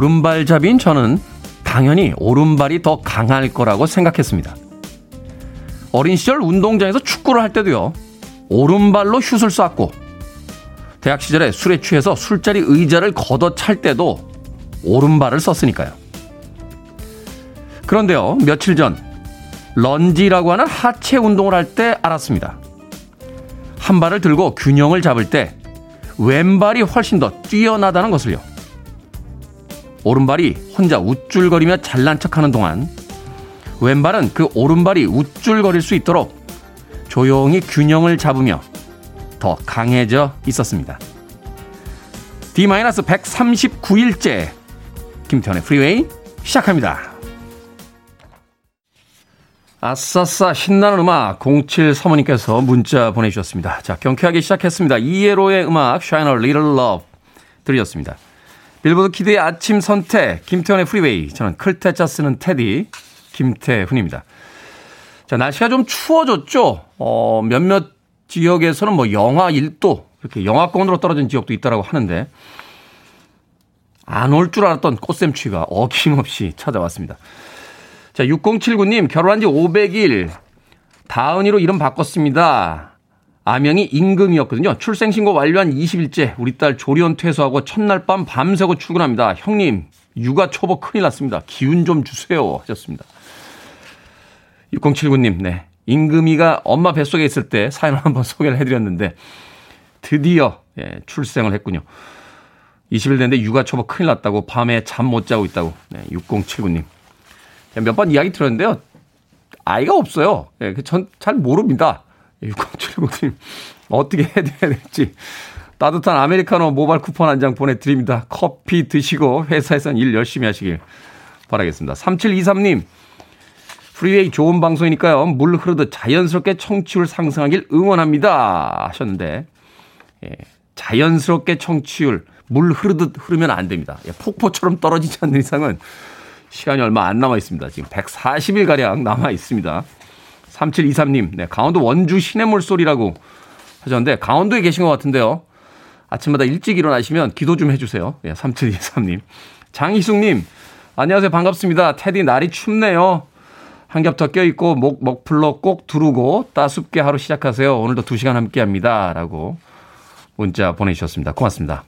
오른발잡이인 저는 당연히 오른발이 더 강할 거라고 생각했습니다. 어린 시절 운동장에서 축구를 할 때도요, 오른발로 슛을 쐈고, 대학 시절에 술에 취해서 술자리 의자를 걷어찰 때도 오른발을 썼으니까요. 그런데요, 며칠 전, 런지라고 하는 하체 운동을 할 때 알았습니다. 한 발을 들고 균형을 잡을 때 왼발이 훨씬 더 뛰어나다는 것을요. 오른발이 혼자 우쭐거리며 잘난 척하는 동안 왼발은 그 오른발이 우쭐거릴 수 있도록 조용히 균형을 잡으며 더 강해져 있었습니다. D-139일째 김태현의 프리웨이 시작합니다. 아싸싸 신나는 음악 07 사모님께서 문자 보내주셨습니다. 자 경쾌하게 시작했습니다. ELO의 음악 Shine a Little Love 들으셨습니다. 빌보드 키드의 아침 선택 김태훈의 프리웨이 저는 클 태 자 쓰는 테디 김태훈입니다. 자 날씨가 좀 추워졌죠. 어, 몇몇 지역에서는 뭐 영하 1도 이렇게 영하권으로 떨어진 지역도 있다라고 하는데 안 올 줄 알았던 꽃샘추위가 어김없이 찾아왔습니다. 자, 6079님, 결혼한 지 500일. 다은이로 이름 바꿨습니다. 아명이 임금이었거든요. 출생신고 완료한 20일째. 우리 딸 조리원 퇴소하고 첫날 밤 밤새고 출근합니다. 형님, 육아 초보 큰일 났습니다. 기운 좀 주세요. 하셨습니다. 6079님, 네. 임금이가 엄마 뱃속에 있을 때 사연을 한번 소개를 해드렸는데, 드디어, 예, 출생을 했군요. 20일 됐는데 육아 초보 큰일 났다고 밤에 잠 못 자고 있다고. 네, 6079님. 몇 번 이야기 들었는데요. 아이가 없어요. 예, 그 전 잘 모릅니다. 6079님. 예, 어떻게 해야 될지. 따뜻한 아메리카노 모바일 쿠폰 한 장 보내드립니다. 커피 드시고 회사에선 일 열심히 하시길 바라겠습니다. 3723님. 프리웨이 좋은 방송이니까요. 물 흐르듯 자연스럽게 청취율 상승하길 응원합니다. 하셨는데, 예, 자연스럽게 청취율, 물 흐르듯 흐르면 안 됩니다. 예, 폭포처럼 떨어지지 않는 이상은 시간이 얼마 안 남아 있습니다. 지금 140일 가량 남아 있습니다. 3723님, 네, 강원도 원주 시냇 물 소리라고 하셨는데 강원도에 계신 것 같은데요. 아침마다 일찍 일어나시면 기도 좀 해주세요. 네, 3723님. 장희숙님, 안녕하세요. 반갑습니다. 테디 날이 춥네요. 한겹더 껴있고 목, 먹풀러 꼭 두르고 따숩게 하루 시작하세요. 오늘도 2시간 함께 합니다. 라고 문자 보내주셨습니다. 고맙습니다.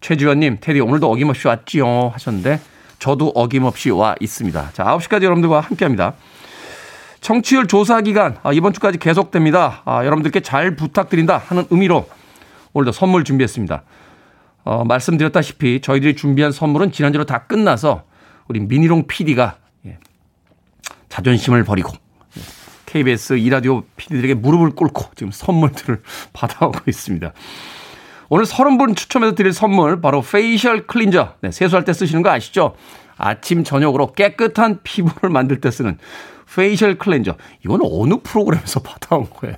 최주연님, 테디 오늘도 어김없이 왔지요. 하셨는데 저도 어김없이 와 있습니다. 자, 9시까지 여러분들과 함께 합니다. 청취율 조사 기간 아, 이번 주까지 계속됩니다. 아, 여러분들께 잘 부탁드린다 하는 의미로 오늘도 선물 준비했습니다. 어, 말씀드렸다시피 저희들이 준비한 선물은 지난주로 다 끝나서 우리 미니롱 PD가 예, 자존심을 버리고 예, KBS 이라디오 PD들에게 무릎을 꿇고 지금 선물들을 받아오고 있습니다. 오늘 30분 추첨해서 드릴 선물 바로 facial cleanser. 네, 세수할 때 쓰시는 거 아시죠? 아침 저녁으로 깨끗한 피부를 만들 때 쓰는 facial cleanser. 이건 어느 프로그램에서 받아온 거예요?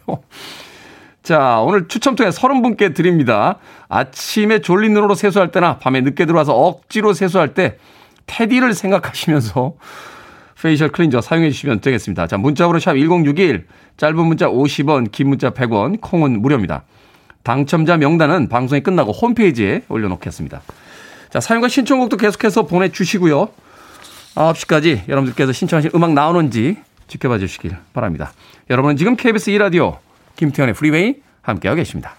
자, 오늘 추첨 통해 30분께 드립니다. 아침에 졸린 눈으로 세수할 때나 밤에 늦게 들어와서 억지로 세수할 때 테디를 생각하시면서 facial cleanser 사용해 주시면 되겠습니다. 자, 문자번호 샵 1061, 짧은 문자 50원, 긴 문자 100원, 콩은 무료입니다. 당첨자 명단은 방송이 끝나고 홈페이지에 올려놓겠습니다. 자, 사연과 신청곡도 계속해서 보내주시고요. 9시까지 여러분들께서 신청하신 음악 나오는지 지켜봐 주시길 바랍니다. 여러분은 지금 KBS 2라디오 김태훈의 프리웨이 함께하고 계십니다.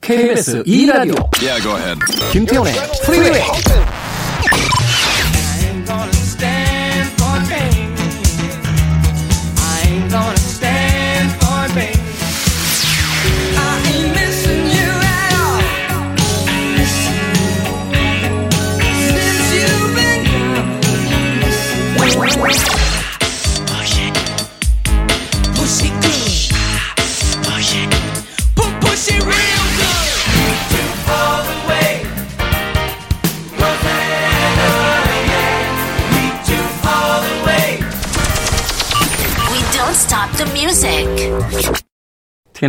KBS 2라디오 yeah, 김태훈의 프리웨이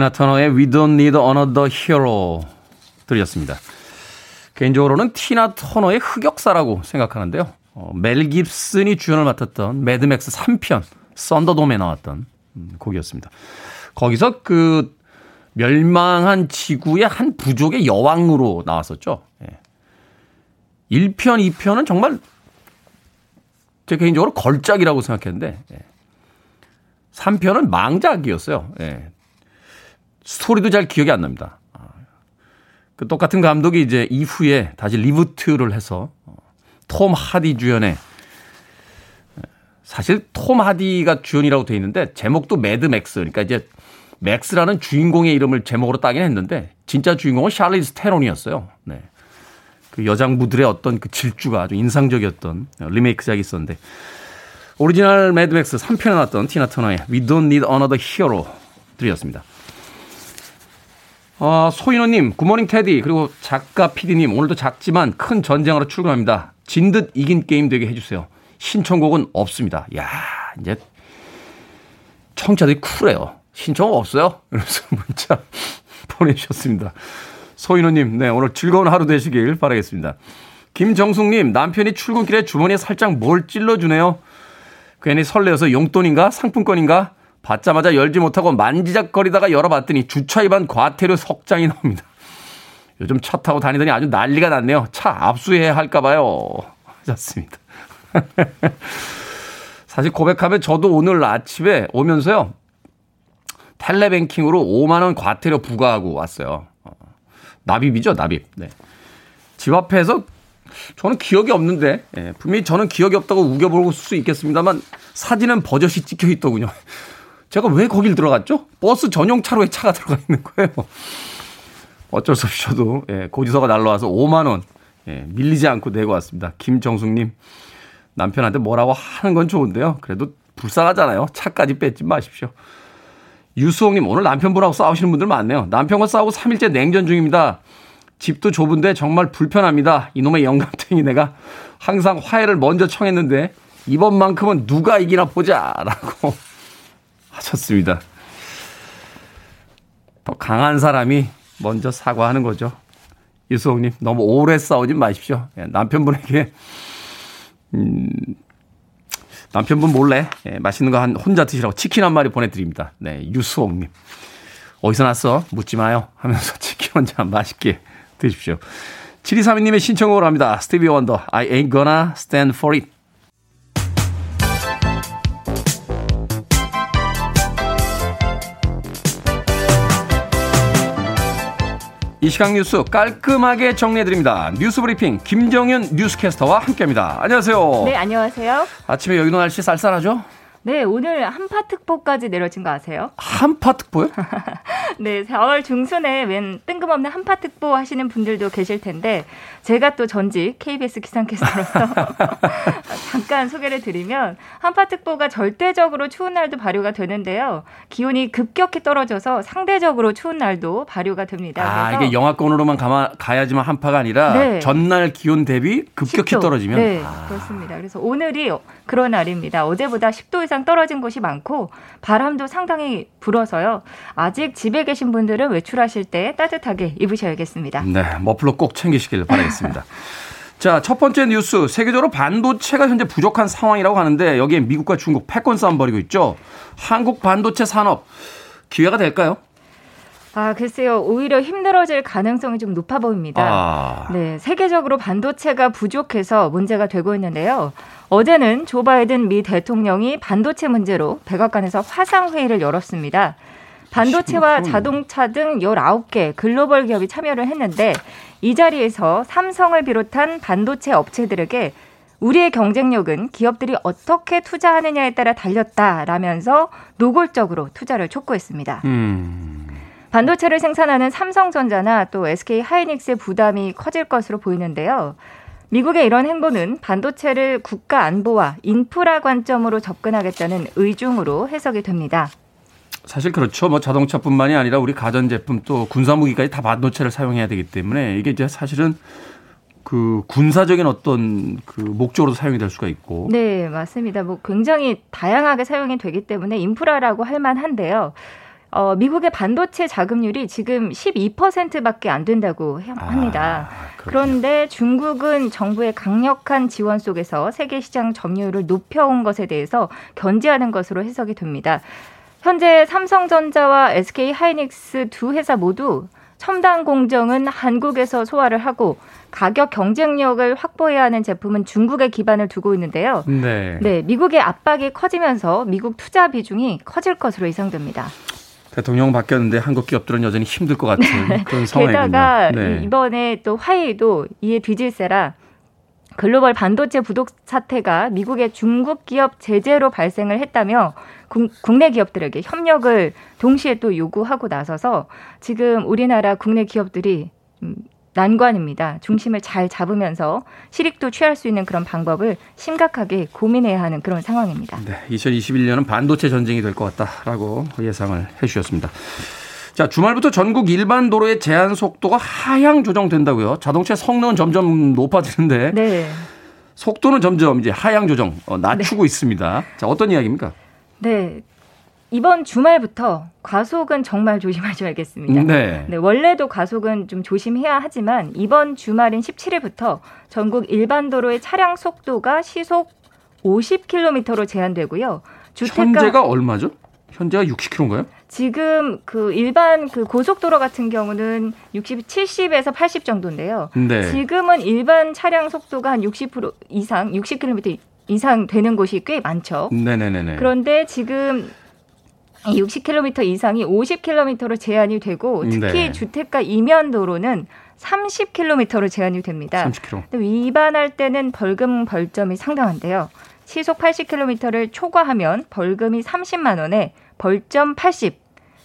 티나 터너의 We Don't Need Another Hero 들으셨습니다. 개인적으로는 티나 터너의 흑역사라고 생각하는데요. 어, 멜 깁슨이 주연을 맡았던 매드맥스 3편 썬더돔에 나왔던 음, 곡이었습니다. 거기서 그 멸망한 지구의 한 부족의 여왕으로 나왔었죠. 예. 1편, 2편은 정말 제 개인적으로 걸작이라고 생각했는데, 예. 3편은 망작이었어요. 예. 스토리도 잘 기억이 안 납니다. 아, 그 똑같은 감독이 이제 이후에 다시 reboot를 해서 어, 톰 하디 주연의 사실 톰 하디가 주연이라고 돼 있는데 제목도 매드 맥스 그러니까 이제 맥스라는 주인공의 이름을 제목으로 따긴 했는데 진짜 주인공은 샬리즈 테론이었어요. 네. 그 여장부들의 어떤 그 질주가 아주 인상적이었던 리메이크작이 있었는데 오리지널 매드맥스 3편에 나왔던 티나 터너의 We Don't Need Another Hero 들으셨습니다. 어, 소인호님, Good morning 테디, 그리고 작가 피디님, 오늘도 작지만 큰 전쟁으로 출근합니다. 진 듯 이긴 게임 되게 해주세요. 신청곡은 없습니다. 야 이제 청취자들이 쿨해요. 신청 없어요? 이러면서 문자 보내주셨습니다. 소인호님, 네, 오늘 즐거운 하루 되시길 바라겠습니다. 김정숙님, 남편이 출근길에 주머니에 살짝 뭘 찔러주네요. 괜히 설레어서 용돈인가? 상품권인가? 받자마자 열지 못하고 만지작거리다가 열어봤더니 주차 위반 과태료 석 장이 나옵니다. 요즘 차 타고 다니더니 아주 난리가 났네요. 차 압수해야 할까봐요. 하셨습니다. 사실 고백하면 저도 오늘 아침에 오면서요. 텔레뱅킹으로 5만원 과태료 부과하고 왔어요. 어, 납입이죠, 납입. 네. 집 앞에서 저는 기억이 없는데, 예, 분명히 저는 기억이 없다고 우겨볼 수 있겠습니다만, 사진은 버젓이 찍혀 있더군요. 제가 왜 거길 들어갔죠? 버스 전용 차로에 차가 들어가 있는 거예요. 어쩔 수 없이 저도, 예, 고지서가 날라와서 5만 원, 예, 밀리지 않고 내고 왔습니다. 김정숙님, 남편한테 뭐라고 하는 건 좋은데요. 그래도 불쌍하잖아요. 차까지 뺏지 마십시오. 유수홍님, 오늘 남편분하고 싸우시는 분들 많네요. 남편과 싸우고 3일째 냉전 중입니다. 집도 좁은데 정말 불편합니다. 이놈의 영감탱이 내가 항상 화해를 먼저 청했는데 이번만큼은 누가 이기나 보자라고 하셨습니다. 더 강한 사람이 먼저 사과하는 거죠. 유수홍님, 너무 오래 싸우지 마십시오. 예, 남편분에게 음, 남편분 몰래 예, 맛있는 거 한 혼자 드시라고 치킨 한 마리 보내드립니다. 네, 유수옥님. 어디서 났어? 묻지 마요. 하면서 치킨 혼자 맛있게 드십시오. 7232님의 신청곡으로 합니다. 스티비 원더, I ain't gonna stand for it. 이 시각 뉴스 깔끔하게 정리해드립니다. 뉴스 브리핑 김정윤 뉴스캐스터와 함께합니다. 안녕하세요. 네, 안녕하세요. 아침에 여의도 날씨 쌀쌀하죠? 네, 오늘 한파특보까지 내려진 거 아세요? 한파특보요? 네, 4월 중순에 웬 뜬금없는 한파특보 하시는 분들도 계실 텐데 제가 또 전직 KBS 기상캐스터로서 잠깐 소개를 드리면 한파특보가 절대적으로 추운 날도 발효가 되는데요. 기온이 급격히 떨어져서 상대적으로 추운 날도 발효가 됩니다. 아, 이게 영하권으로만 가마, 가야지만 한파가 아니라 네. 전날 기온 대비 급격히 10도. 떨어지면? 네, 아. 그렇습니다. 그래서 오늘이 그런 날입니다. 어제보다 10도 이상 떨어진 곳이 많고 바람도 상당히 불어서요. 아직 집에 계신 분들은 외출하실 때 따뜻하게 입으셔야겠습니다. 네, 머플러 꼭 챙기시길 바라겠습니다. 자, 첫 번째 뉴스. 세계적으로 반도체가 현재 부족한 상황이라고 하는데 여기에 미국과 중국 패권 싸움 벌이고 있죠. 한국 반도체 산업 기회가 될까요? 아, 글쎄요. 오히려 힘들어질 가능성이 좀 높아 보입니다. 아. 네. 세계적으로 반도체가 부족해서 문제가 되고 있는데요. 어제는 조 바이든 미 대통령이 반도체 문제로 백악관에서 화상 회의를 열었습니다. 반도체와 자동차 등 19개 글로벌 기업이 참여를 했는데 이 자리에서 삼성을 비롯한 반도체 업체들에게 우리의 경쟁력은 기업들이 어떻게 투자하느냐에 따라 달렸다라면서 노골적으로 투자를 촉구했습니다. 음. 반도체를 생산하는 삼성전자나 또 SK 하이닉스의 부담이 커질 것으로 보이는데요. 미국의 이런 행보는 반도체를 국가 안보와 인프라 관점으로 접근하겠다는 의중으로 해석이 됩니다. 사실 그렇죠. 뭐 자동차뿐만이 아니라 우리 가전 제품 또 군사 무기까지 다 반도체를 사용해야 되기 때문에 이게 이제 사실은 그 군사적인 어떤 그 목적으로 사용이 될 수가 있고. 네, 맞습니다. 뭐 굉장히 다양하게 사용이 되기 때문에 인프라라고 할 만한데요. 어, 미국의 반도체 자금률이 지금 12%밖에 안 된다고 합니다. 아, 그런데 중국은 정부의 강력한 지원 속에서 세계 시장 점유율을 높여온 것에 대해서 견제하는 것으로 해석이 됩니다. 현재 삼성전자와 SK 하이닉스 두 회사 모두 첨단 공정은 한국에서 소화를 하고 가격 경쟁력을 확보해야 하는 제품은 중국에 기반을 두고 있는데요. 네. 네, 미국의 압박이 커지면서 미국 투자 비중이 커질 것으로 예상됩니다. 대통령 바뀌었는데 한국 기업들은 여전히 힘들 것 같은 네. 그런 상황이군요. 게다가 네. 이번에 또 화웨이도 이에 뒤질세라 글로벌 반도체 부독 사태가 미국의 중국 기업 제재로 발생을 했다며 국내 기업들에게 협력을 동시에 또 요구하고 나서서 지금 우리나라 국내 기업들이 난관입니다. 중심을 잘 잡으면서 실익도 취할 수 있는 그런 방법을 심각하게 고민해야 하는 그런 상황입니다. 네, 2021년은 반도체 전쟁이 될 것 같다라고 예상을 해 주셨습니다. 자, 주말부터 전국 일반 도로의 제한 속도가 하향 조정된다고요. 자동차 성능은 점점 높아지는데 네. 속도는 점점 이제 하향 조정 어, 낮추고 네. 있습니다. 자, 어떤 이야기입니까? 네. 이번 주말부터 과속은 정말 조심하셔야겠습니다. 네. 네. 원래도 과속은 좀 조심해야 하지만 이번 주말인 17일부터 전국 일반 도로의 차량 속도가 시속 50km로 제한되고요. 주택가 현재가 얼마죠? 현재가 60km인가요? 지금 그 일반 그 고속도로 같은 경우는 60, 70에서 80 정도인데요. 네. 지금은 일반 차량 속도가 한 60% 이상, 60km 이상 되는 곳이 꽤 많죠. 네네네. 그런데 지금 60km 이상이 50km로 제한이 되고 특히 네. 주택가 이면 도로는 30km로 제한이 됩니다. 30km. 위반할 때는 벌금 벌점이 상당한데요. 시속 80km를 초과하면 벌금이 30만 원에 벌점 80.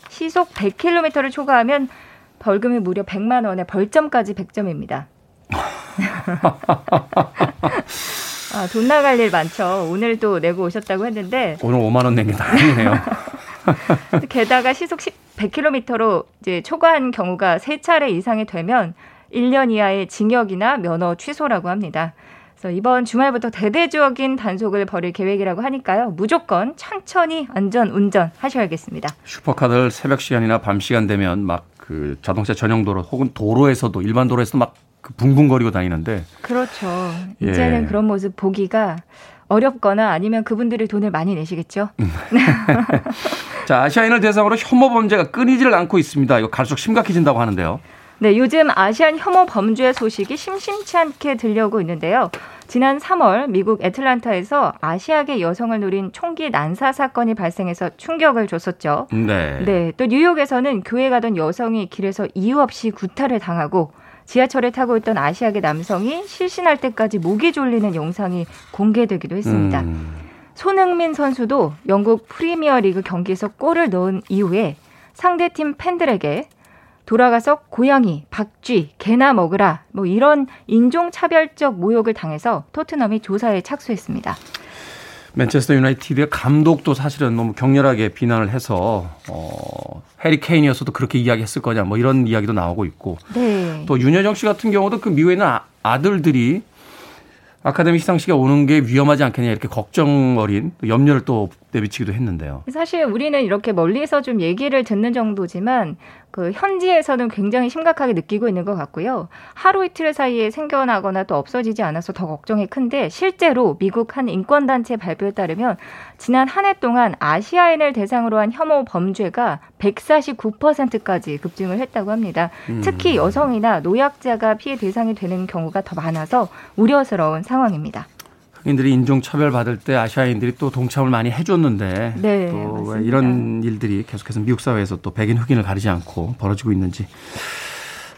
시속 100km를 초과하면 벌금이 무려 100만 원에 벌점까지 100점입니다. 아, 돈 나갈 일 많죠. 오늘도 내고 오셨다고 했는데 오늘 5만 원 낸 게 다행이네요. 게다가 시속 100km로 이제 초과한 경우가 세 차례 이상이 되면 1년 이하의 징역이나 면허 취소라고 합니다. 그래서 이번 주말부터 대대적인 단속을 벌일 계획이라고 하니까요. 무조건 천천히 안전 운전 하셔야겠습니다. 슈퍼카들 새벽 시간이나 밤 시간 되면 막 그 자동차 전용 도로 혹은 도로에서도 일반 도로에서도 막그 붕붕거리고 다니는데 그렇죠. 이제는 예. 그런 모습 보기가 어렵거나 아니면 그분들이 돈을 많이 내시겠죠. 음. 자, 아시아인을 대상으로 혐오 범죄가 끊이지를 않고 있습니다. 이거 갈수록 심각해진다고 하는데요. 네, 요즘 아시안 혐오 범죄 소식이 심심치 않게 들려오고 있는데요. 지난 3월 미국 애틀란타에서 아시아계 여성을 노린 총기 난사 사건이 발생해서 충격을 줬었죠. 네. 네, 또 뉴욕에서는 교회 가던 여성이 길에서 이유 없이 구타를 당하고 지하철에 타고 있던 아시아계 남성이 실신할 때까지 목이 졸리는 영상이 공개되기도 했습니다. 음. 손흥민 선수도 영국 프리미어리그 경기에서 골을 넣은 이후에 상대팀 팬들에게 돌아가서 고양이, 박쥐, 개나 먹으라 뭐 이런 인종차별적 모욕을 당해서 토트넘이 조사에 착수했습니다. 맨체스터 유나이티드의 감독도 사실은 너무 격렬하게 비난을 해서 어, 해리 케인이었어도 그렇게 이야기했을 거냐 뭐 이런 이야기도 나오고 있고 네. 또 윤여정 씨 같은 경우도 그 미국에 있는 아, 아들들이 아카데미 시상식에 오는 게 위험하지 않겠냐 이렇게 걱정 어린 염려를 또 내비치기도 했는데요. 사실 우리는 이렇게 멀리서 좀 얘기를 듣는 정도지만 그 현지에서는 굉장히 심각하게 느끼고 있는 것 같고요. 하루 이틀 사이에 생겨나거나 또 없어지지 않아서 더 걱정이 큰데 실제로 미국 한 인권단체 발표에 따르면 지난 한 해 동안 아시아인을 대상으로 한 혐오 범죄가 149%까지 급증을 했다고 합니다. 음. 특히 여성이나 노약자가 피해 대상이 되는 경우가 더 많아서 우려스러운 상황입니다. 흑인들이 인종 차별 받을 때 아시아인들이 또 동참을 많이 해줬는데 네, 또맞 이런 일들이 계속해서 미국 사회에서 또 백인 흑인을 가리지 않고 벌어지고 있는지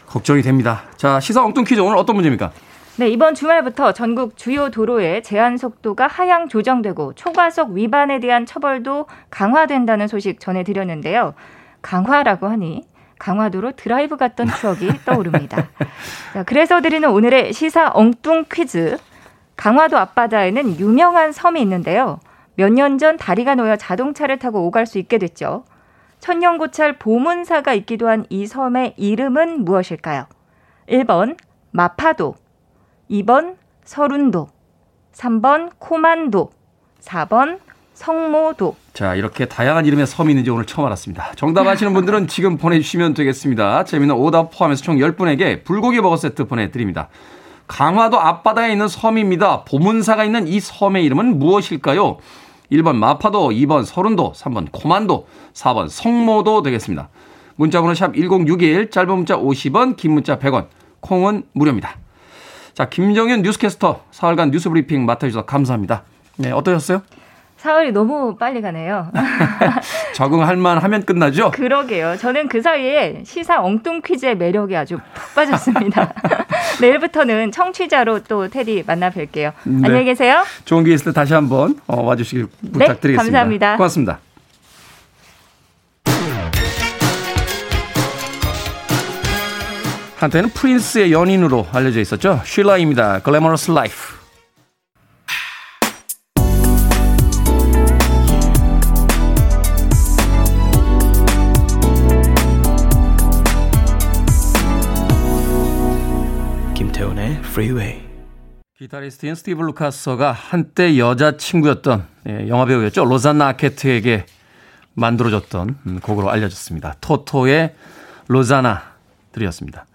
걱정이 됩니다. 자 시사 엉뚱 퀴즈 오늘 어떤 문제입니까? 네, 이번 주말부터 전국 주요 도로의 제한 속도가 하향 조정되고 초과속 위반에 대한 처벌도 강화된다는 소식 전해드렸는데요. 강화라고 하니 강화도로 드라이브 갔던 추억이 떠오릅니다. 자, 그래서 드리는 오늘의 시사 엉뚱 퀴즈. 강화도 앞바다에는 유명한 섬이 있는데요. 몇 년 전 다리가 놓여 자동차를 타고 오갈 수 있게 됐죠. 천년고찰 보문사가 있기도 한 이 섬의 이름은 무엇일까요? 1번 마파도, 2번 서른도, 3번 코만도, 4번 성모도. 자, 이렇게 다양한 이름의 섬이 있는지 오늘 처음 알았습니다. 정답 아시는 분들은 지금 보내주시면 되겠습니다. 재미있는 오답 포함해서 총 10분에게 불고기 버거 세트 보내드립니다. 강화도 앞바다에 있는 섬입니다. 보문사가 있는 이 섬의 이름은 무엇일까요? 1번 마파도, 2번 서른도, 3번 코만도, 4번 성모도 되겠습니다. 문자번호 샵 1061, 짧은 문자 50원, 긴 문자 100원, 콩은 무료입니다. 자, 김정현 뉴스캐스터 사흘간 뉴스 브리핑 맡아주셔서 감사합니다. 네, 어떠셨어요? 사흘이 너무 빨리 가네요. 적응할 만 하면 끝나죠? 그러게요. 저는 그 사이에 시사 엉뚱 퀴즈의 매력이 아주 푹 빠졌습니다. 내일부터는 청취자로 또 테디 만나 뵐게요. 네. 안녕히 계세요. 좋은 기회 있을 때 다시 한번 어, 와주시길 네, 부탁드리겠습니다. 네, 감사합니다. 고맙습니다. 한때는 프린스의 연인으로 알려져 있었죠. 쉴라입니다. Glamorous Life. Freeway. 기타리스트인 스티브 루카스가 한때 여자친구였던 예, 영화배우였죠. 로잔나 아케트에게 만들어졌던 음, 곡으로 알려졌습니다. 토토의 로자나 들이었습니다.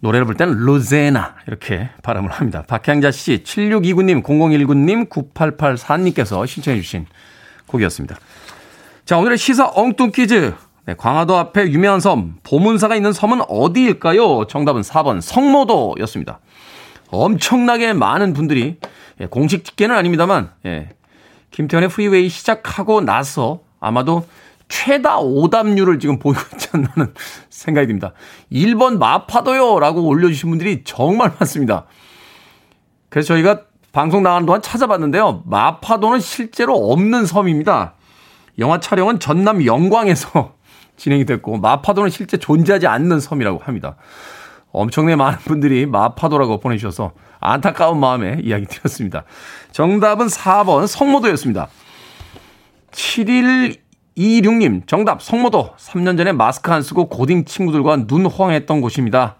노래를 부를 때는 로제나 이렇게 발음을 합니다. 박향자 씨, 7629님, 0019님, 9884님께서 신청해 주신 곡이었습니다. 자, 오늘의 시사 엉뚱 퀴즈. 네, 광화도 앞에 유명한 섬, 보문사가 있는 섬은 어디일까요? 정답은 4번 성모도였습니다. 엄청나게 많은 분들이 예, 공식 집계는 아닙니다만 예, 김태현의 프리웨이 시작하고 나서 아마도 최다 오답률을 지금 보이고 있지 않나는 생각이 듭니다. 1번 마파도요! 라고 올려주신 분들이 정말 많습니다. 그래서 저희가 방송 나가는 동안 찾아봤는데요. 마파도는 실제로 없는 섬입니다. 영화 촬영은 전남 영광에서 진행이 됐고, 마파도는 실제 존재하지 않는 섬이라고 합니다. 엄청나게 많은 분들이 마파도라고 보내주셔서 안타까운 마음에 이야기 드렸습니다. 정답은 4번 성모도였습니다. 7일 226님, 정답, 성모도. 3년 전에 마스크 안 쓰고 고딩 친구들과 눈 호황했던 곳입니다.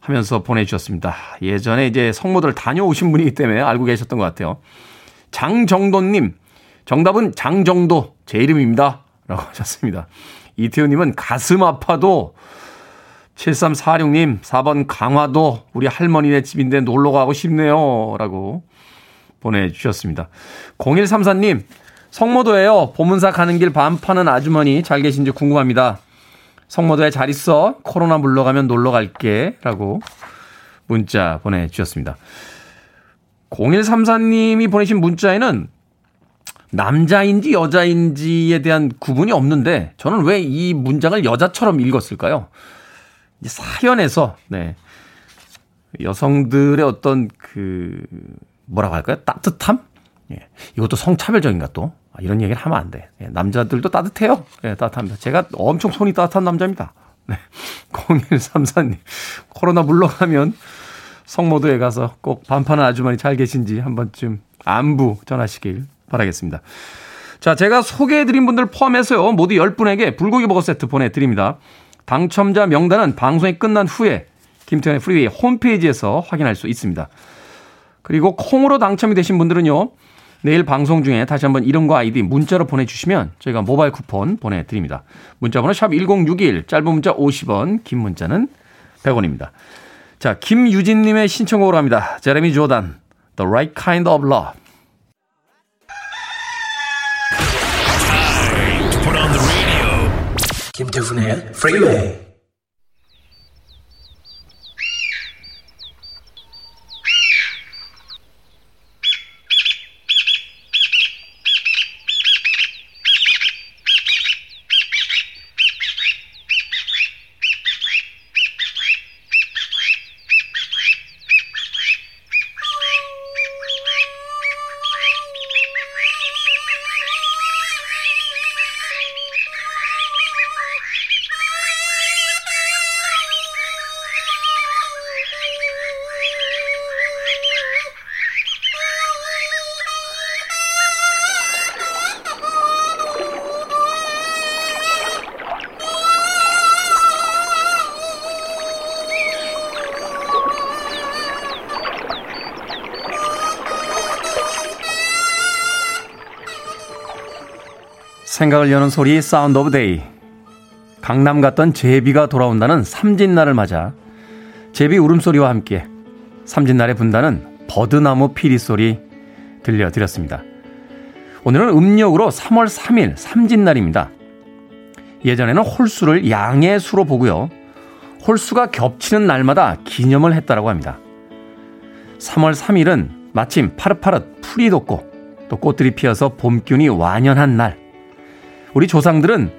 하면서 보내주셨습니다. 예전에 이제 성모들 다녀오신 분이기 때문에 알고 계셨던 것 같아요. 장정도님, 정답은 장정도, 제 이름입니다. 라고 하셨습니다. 이태우님은 가슴 아파도 7346님, 4번 강화도, 우리 할머니네 집인데 놀러 가고 싶네요. 라고 보내주셨습니다. 0134님, 성모도에요. 보문사 가는 길 반파는 아주머니 잘 계신지 궁금합니다. 성모도에 잘 있어. 코로나 물러가면 놀러 갈게. 라고 문자 보내주셨습니다. 0134님이 보내신 문자에는 남자인지 여자인지에 대한 구분이 없는데 저는 왜 이 문장을 여자처럼 읽었을까요? 사연에서, 네. 여성들의 어떤 그, 뭐라고 할까요? 따뜻함? 예. 이것도 성차별적인가 또? 아, 이런 얘기를 하면 안 돼. 예. 남자들도 따뜻해요. 예, 따뜻합니다. 제가 엄청 손이 따뜻한 남자입니다. 네. 0134님. 코로나 물러가면 성모도에 가서 꼭 반판한 아주머니 잘 계신지 한 번쯤 안부 전하시길 바라겠습니다. 자, 제가 소개해드린 분들 포함해서요, 모두 10분에게 불고기 버거 세트 보내드립니다. 당첨자 명단은 방송이 끝난 후에 김태훈의 프리웨이 홈페이지에서 확인할 수 있습니다. 그리고 콩으로 당첨이 되신 분들은요, 내일 방송 중에 다시 한번 이름과 아이디 문자로 보내주시면 저희가 모바일 쿠폰 보내드립니다. 문자번호 샵 1061, 짧은 문자 50원, 긴 문자는 100원입니다. 자, 김유진님의 신청곡으로 합니다. 제레미 조단, The Right Kind of Love. 김태훈의 프리웨이 생각을 여는 소리 Sound of Day. 강남 갔던 제비가 돌아온다는 삼짇날을 맞아 제비 울음소리와 함께 삼짇날에 분다는 버드나무 피리 소리 들려드렸습니다. 오늘은 음력으로 3월 3일 삼짇날입니다. 예전에는 홀수를 양의 수로 보고요. 홀수가 겹치는 날마다 기념을 했다라고 합니다. 3월 3일은 마침 파릇파릇 풀이 돋고 또 꽃들이 피어서 봄균이 완연한 날. 우리 조상들은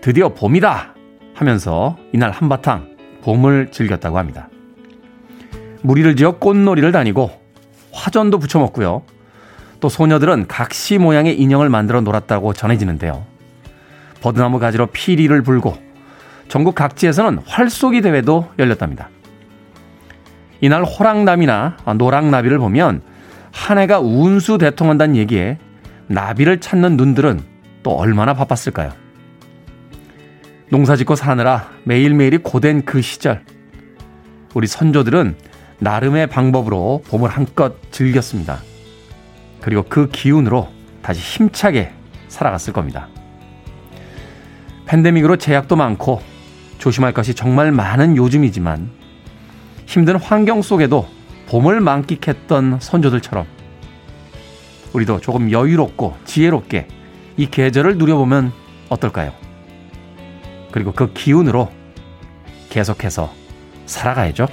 드디어 봄이다 하면서 이날 한바탕 봄을 즐겼다고 합니다. 무리를 지어 꽃놀이를 다니고 화전도 부쳐 먹고요. 또 소녀들은 각시 모양의 인형을 만들어 놀았다고 전해지는데요. 버드나무 가지로 피리를 불고 전국 각지에서는 활쏘기 대회도 열렸답니다. 이날 호랑나비나 노랑나비를 보면 한 해가 운수 대통한다는 얘기에 나비를 찾는 눈들은 또 얼마나 바빴을까요? 농사 짓고 사느라 매일매일이 고된 그 시절. 우리 선조들은 나름의 방법으로 봄을 한껏 즐겼습니다. 그리고 그 기운으로 다시 힘차게 살아갔을 겁니다. 팬데믹으로 제약도 많고 조심할 것이 정말 많은 요즘이지만 힘든 환경 속에도 봄을 만끽했던 선조들처럼 우리도 조금 여유롭고 지혜롭게 이 계절을 누려보면 어떨까요? 그리고 그 기운으로 계속해서 살아가야죠.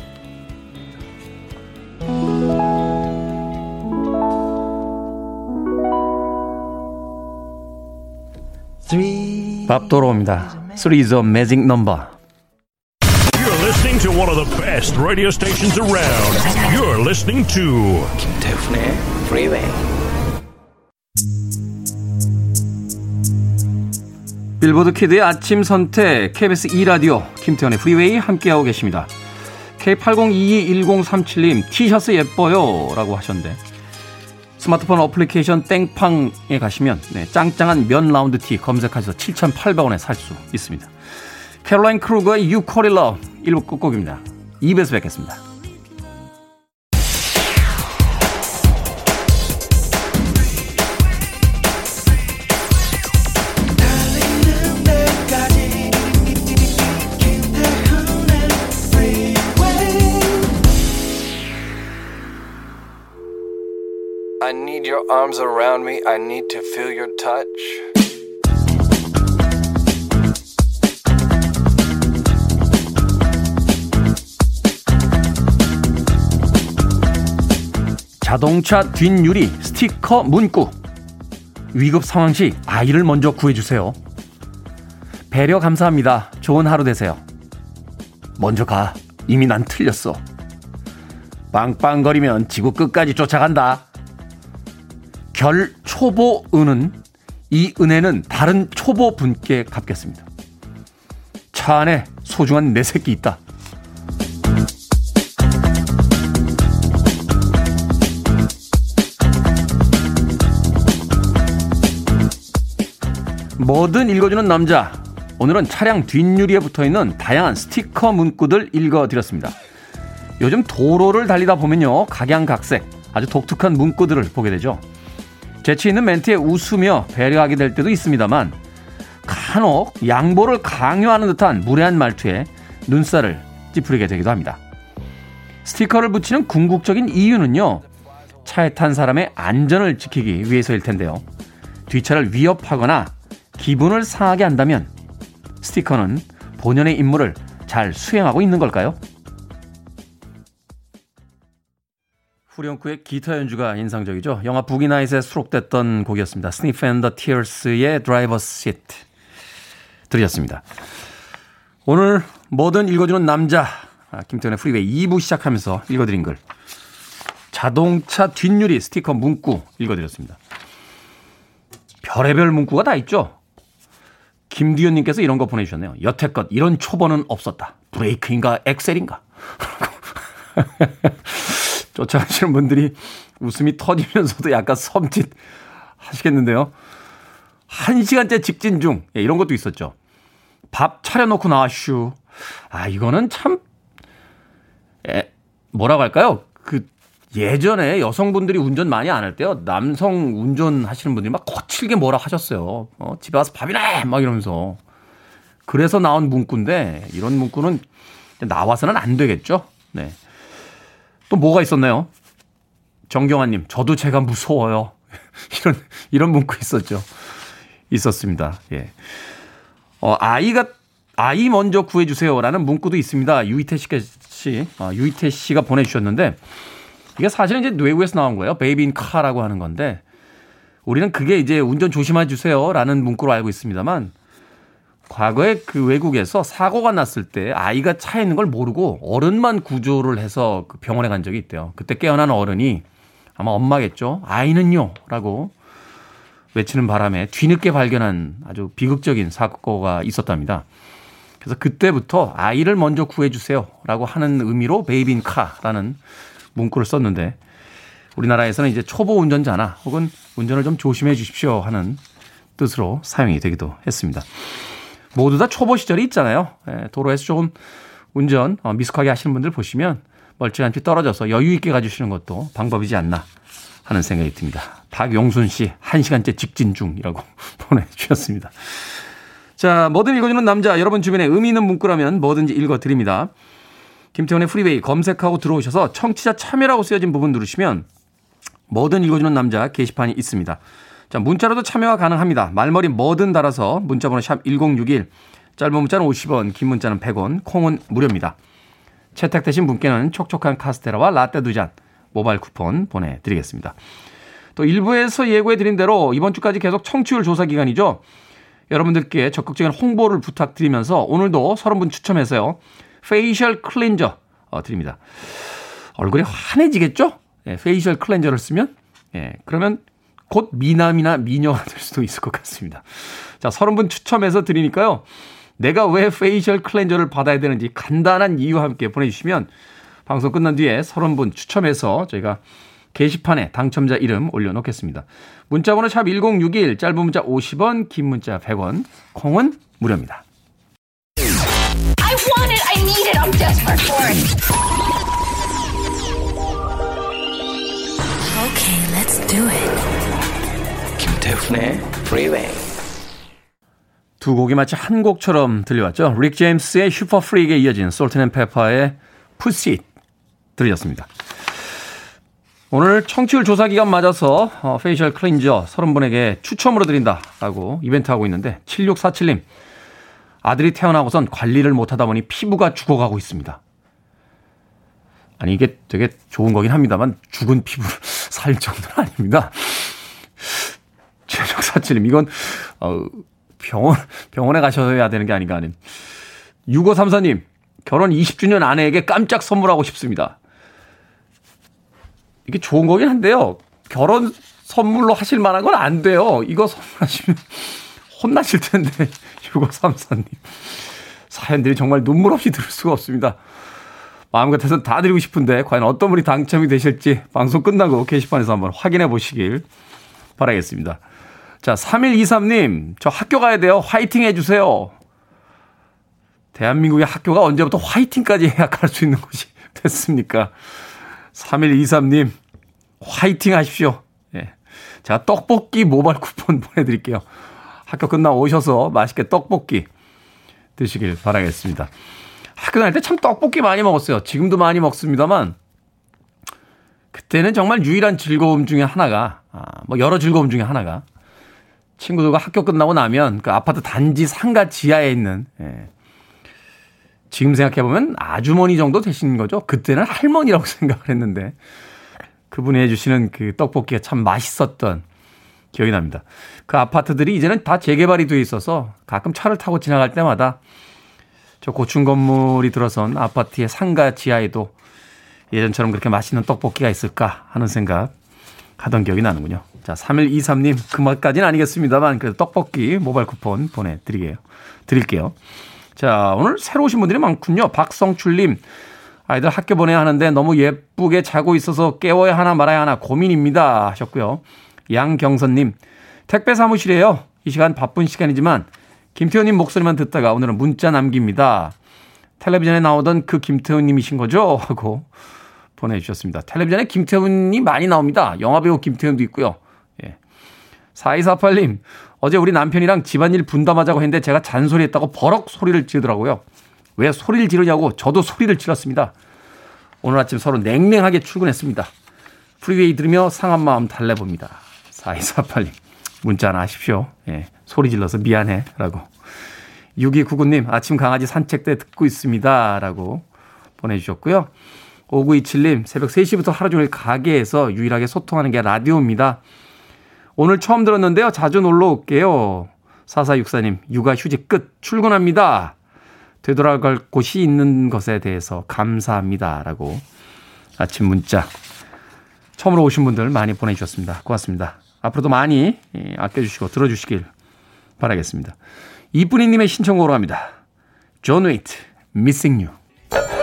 밥 도로입니다. 3 is a magic number. You're listening to one of the best radio stations around. You're listening to 김태훈의 Freeway. 빌보드 키드의 아침 선택 KBS 2 라디오 김태훈의 프리웨이 함께하고 계십니다. K80221037님 티셔츠 예뻐요라고 하셨는데 스마트폰 어플리케이션 땡팡에 가시면 네, 짱짱한 면 라운드 티 검색하셔서 7,800원에 살 수 있습니다. 캐롤라인 크루거의 It Love 1부 끝곡입니다. 2부에서 뵙겠습니다. Your arms around me. I need to feel your touch. 자동차 뒷유리 스티커 문구. 위급 상황 시 아이를 먼저 구해주세요. 배려 감사합니다. 좋은 하루 되세요. 먼저 가. 이미 난 틀렸어. 빵빵거리면 지구 끝까지 쫓아간다. 결 초보 은은 이 은혜는 다른 초보 분께 갚겠습니다. 차 안에 소중한 내 새끼 있다. 뭐든 읽어주는 남자. 오늘은 차량 뒷유리에 붙어 있는 다양한 스티커 문구들 읽어드렸습니다. 요즘 도로를 달리다 보면요. 각양각색 아주 독특한 문구들을 보게 되죠. 재치 있는 멘트에 웃으며 배려하게 될 때도 있습니다만 간혹 양보를 강요하는 듯한 무례한 말투에 눈살을 찌푸리게 되기도 합니다. 스티커를 붙이는 궁극적인 이유는요. 차에 탄 사람의 안전을 지키기 위해서일 텐데요. 뒷차를 위협하거나 기분을 상하게 한다면 스티커는 본연의 임무를 잘 수행하고 있는 걸까요? 후렴구의 기타 연주가 인상적이죠. 영화 부기나잇에 수록됐던 곡이었습니다. Sniff 'n' the Tears의 Driver's Seat 들으셨습니다. 오늘 뭐든 읽어주는 남자 아, 김태훈의 프리웨이 2부 시작하면서 읽어드린 글 자동차 뒷유리 스티커 문구 읽어드렸습니다. 별의별 문구가 다 있죠. 김디현님께서 이런 거 보내주셨네요. 여태껏 이런 초보는 없었다. 브레이크인가 엑셀인가. 쫓아가시는 분들이 웃음이 터지면서도 약간 섬짓 하시겠는데요. 한 시간째 직진 중. 예, 이런 것도 있었죠. 밥 차려놓고 나와슈. 아, 이거는 참, 에, 뭐라고 할까요? 그, 예전에 여성분들이 운전 많이 안 할 때요. 남성 운전하시는 분들이 막 거칠게 뭐라 하셨어요. 어, 집에 와서 밥이나! 막 이러면서. 그래서 나온 문구인데, 이런 문구는 나와서는 안 되겠죠? 네. 또 뭐가 있었나요? 정경환님, 저도 제가 무서워요. 이런, 이런 문구 있었죠. 있었습니다. 예. 어, 아이가 아이 먼저 구해주세요라는 문구도 있습니다. 유이태 씨, 어, 유이태 씨가 보내주셨는데 이게 사실은 이제 외국에서 나온 거예요. Baby in Car라고 하는 건데 우리는 그게 이제 운전 조심해 주세요라는 문구로 알고 있습니다만 과거에 그 외국에서 사고가 났을 때 아이가 차에 있는 걸 모르고 어른만 구조를 해서 그 병원에 간 적이 있대요. 그때 깨어난 어른이 아마 엄마겠죠. 아이는요? 라고 외치는 바람에 뒤늦게 발견한 아주 비극적인 사고가 있었답니다. 그래서 그때부터 아이를 먼저 구해주세요. 라고 하는 의미로 베이빈 카라는 문구를 썼는데 우리나라에서는 이제 초보 운전자나 혹은 운전을 좀 조심해 주십시오 하는 뜻으로 사용이 되기도 했습니다. 모두 다 초보 시절이 있잖아요. 예, 도로에서 조금 운전 어, 미숙하게 하시는 분들 보시면 멀찌감치 떨어져서 여유 있게 가주시는 것도 방법이지 않나 하는 생각이 듭니다. 박용순 씨, 1시간째 직진 중이라고 보내주셨습니다. 자, 뭐든 읽어주는 남자, 여러분 주변에 의미 있는 문구라면 뭐든지 읽어드립니다. 김태훈의 프리웨이 검색하고 들어오셔서 청취자 참여라고 쓰여진 부분 누르시면 뭐든 읽어주는 남자 게시판이 있습니다. 자, 문자로도 참여가 가능합니다. 말머리 뭐든 달아서 문자번호 샵 1061, 짧은 문자는 50원, 긴 문자는 100원, 콩은 무료입니다. 채택되신 분께는 촉촉한 카스테라와 라떼 두 잔 모바일 쿠폰 보내드리겠습니다. 또 일부에서 예고해드린 대로 이번 주까지 계속 청취율 조사 기간이죠. 여러분들께 적극적인 홍보를 부탁드리면서 오늘도 30분 추첨해서요. facial cleanser 어, 드립니다. 얼굴이 환해지겠죠? 예, facial cleanser를 쓰면 예, 그러면 곧 미남이나 미녀가 될 수도 있을 것 같습니다. 자, 30분 추첨해서 드리니까요. 내가 왜 facial cleanser를 받아야 되는지 간단한 이유와 함께 보내주시면 방송 끝난 뒤에 30분 추첨해서 저희가 게시판에 당첨자 이름 올려놓겠습니다. 문자번호 샵 1061, 짧은 문자 50원, 긴 문자 100원, 콩은 무료입니다. I want it, I need it, I'm desperate for it. Okay, let's do it. 김태훈의 프리웨이 두 곡이 마치 한 곡처럼 들려왔죠. 릭 제임스의 슈퍼 프리에 이어진 솔트앤페퍼의 Push It 들으셨습니다. 오늘 청취율 조사 기간 맞아서 어, facial cleanser 30분에게 추첨으로 드린다라고 이벤트 하고 있는데 7647님 아들이 태어나고선 관리를 못하다 보니 피부가 죽어가고 있습니다. 아니 이게 되게 좋은 거긴 합니다만 죽은 피부를 살 정도는 아닙니다. 7647님, 이건, 어, 병원, 병원에 가셔야 되는 게 아닌가 하는. 6534님, 결혼 20주년 아내에게 깜짝 선물하고 싶습니다. 이게 좋은 거긴 한데요. 결혼 선물로 하실 만한 건 안 돼요. 이거 선물하시면 혼나실 텐데, 6534님. 사연들이 정말 눈물 없이 들을 수가 없습니다. 마음 같아서 다 드리고 싶은데, 과연 어떤 분이 당첨이 되실지 방송 끝나고 게시판에서 한번 확인해 보시길 바라겠습니다. 자, 3123님, 저 학교 가야 돼요. 화이팅 해주세요. 대한민국의 학교가 언제부터 화이팅까지 갈수 있는 곳이 됐습니까? 3123님, 화이팅 하십시오. 예. 제가 떡볶이 모바일 쿠폰 보내드릴게요. 학교 끝나 오셔서 맛있게 떡볶이 드시길 바라겠습니다. 학교 다닐 때 참 떡볶이 많이 먹었어요. 지금도 많이 먹습니다만, 그때는 정말 유일한 즐거움 중에 하나가, 아, 뭐 여러 즐거움 중에 하나가 친구들과 학교 끝나고 나면 그 아파트 단지 상가 지하에 있는 예. 지금 생각해보면 아주머니 정도 되신 거죠. 그때는 할머니라고 생각을 했는데 그분이 해주시는 그 떡볶이가 참 맛있었던 기억이 납니다. 그 아파트들이 이제는 다 재개발이 돼 있어서 가끔 차를 타고 지나갈 때마다 저 고층 건물이 들어선 아파트의 상가 지하에도 예전처럼 그렇게 맛있는 떡볶이가 있을까 하는 생각 하던 기억이 나는군요. 자, 3123님, 그 맛까지는 아니겠습니다만, 그 떡볶이 모바일 쿠폰 보내드릴게요. 드릴게요. 자, 오늘 새로 오신 분들이 많군요. 박성출님, 아이들 학교 보내야 하는데 너무 예쁘게 자고 있어서 깨워야 하나 말아야 하나 고민입니다. 하셨고요. 양경선님, 택배 사무실이에요. 이 시간 바쁜 시간이지만, 김태훈님 목소리만 듣다가 오늘은 문자 남깁니다. 텔레비전에 나오던 그 김태훈님이신 거죠? 하고 보내주셨습니다. 텔레비전에 김태훈이 많이 나옵니다. 영화배우 김태훈도 있고요. 4248님, 어제 우리 남편이랑 집안일 분담하자고 했는데 제가 잔소리했다고 버럭 소리를 지르더라고요. 왜 소리를 지르냐고 저도 소리를 질렀습니다. 오늘 아침 서로 냉랭하게 출근했습니다. 프리웨이 들으며 상한 마음 달래봅니다. 4248님, 문자 하나 하십시오. 예, 소리 질러서 미안해. 라고 6299님, 아침 강아지 산책 때 듣고 있습니다. 라고 보내주셨고요. 5927님, 새벽 3시부터 하루 종일 가게에서 유일하게 소통하는 게 라디오입니다. 오늘 처음 들었는데요. 자주 놀러 올게요. 4464님, 육아 휴직 끝. 출근합니다. 되돌아갈 곳이 있는 것에 대해서 감사합니다. 라고 아침 문자. 처음으로 오신 분들 많이 보내주셨습니다. 고맙습니다. 앞으로도 많이 예, 아껴주시고 들어주시길 바라겠습니다. 이쁜이님의 신청곡으로 합니다. 존 웨이트, Missing You.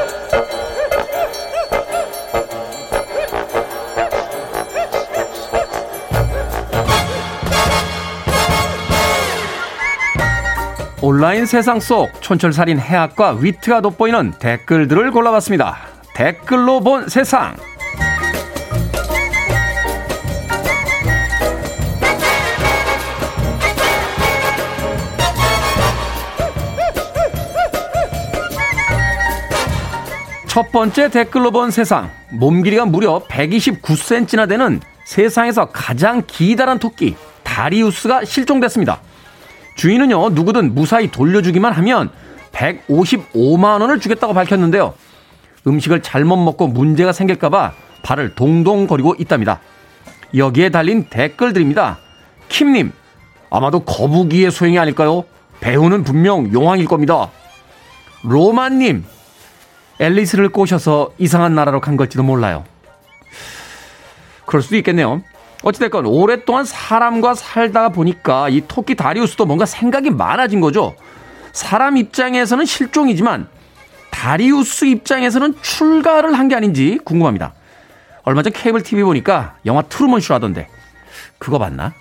온라인 세상 속 촌철살인 해학과 위트가 돋보이는 댓글들을 골라봤습니다. 댓글로 본 세상. 첫 번째 댓글로 본 세상. 몸 길이가 무려 129cm나 되는 세상에서 가장 기다란 토끼 다리우스가 실종됐습니다. 주인은요, 누구든 무사히 돌려주기만 하면 155만 원을 주겠다고 밝혔는데요. 음식을 잘못 먹고 문제가 생길까봐 발을 동동거리고 있답니다. 여기에 달린 댓글들입니다. 킴님, 아마도 거북이의 소행이 아닐까요? 배우는 분명 용왕일 겁니다. 로마님, 앨리스를 꼬셔서 이상한 나라로 간 걸지도 몰라요. 그럴 수도 있겠네요. 어찌됐건 오랫동안 사람과 살다가 보니까 이 토끼 다리우스도 뭔가 생각이 많아진 거죠. 사람 입장에서는 실종이지만 다리우스 입장에서는 출가를 한 게 아닌지 궁금합니다. 얼마 전 케이블 TV 보니까 영화 트루먼 쇼 하던데 그거 봤나?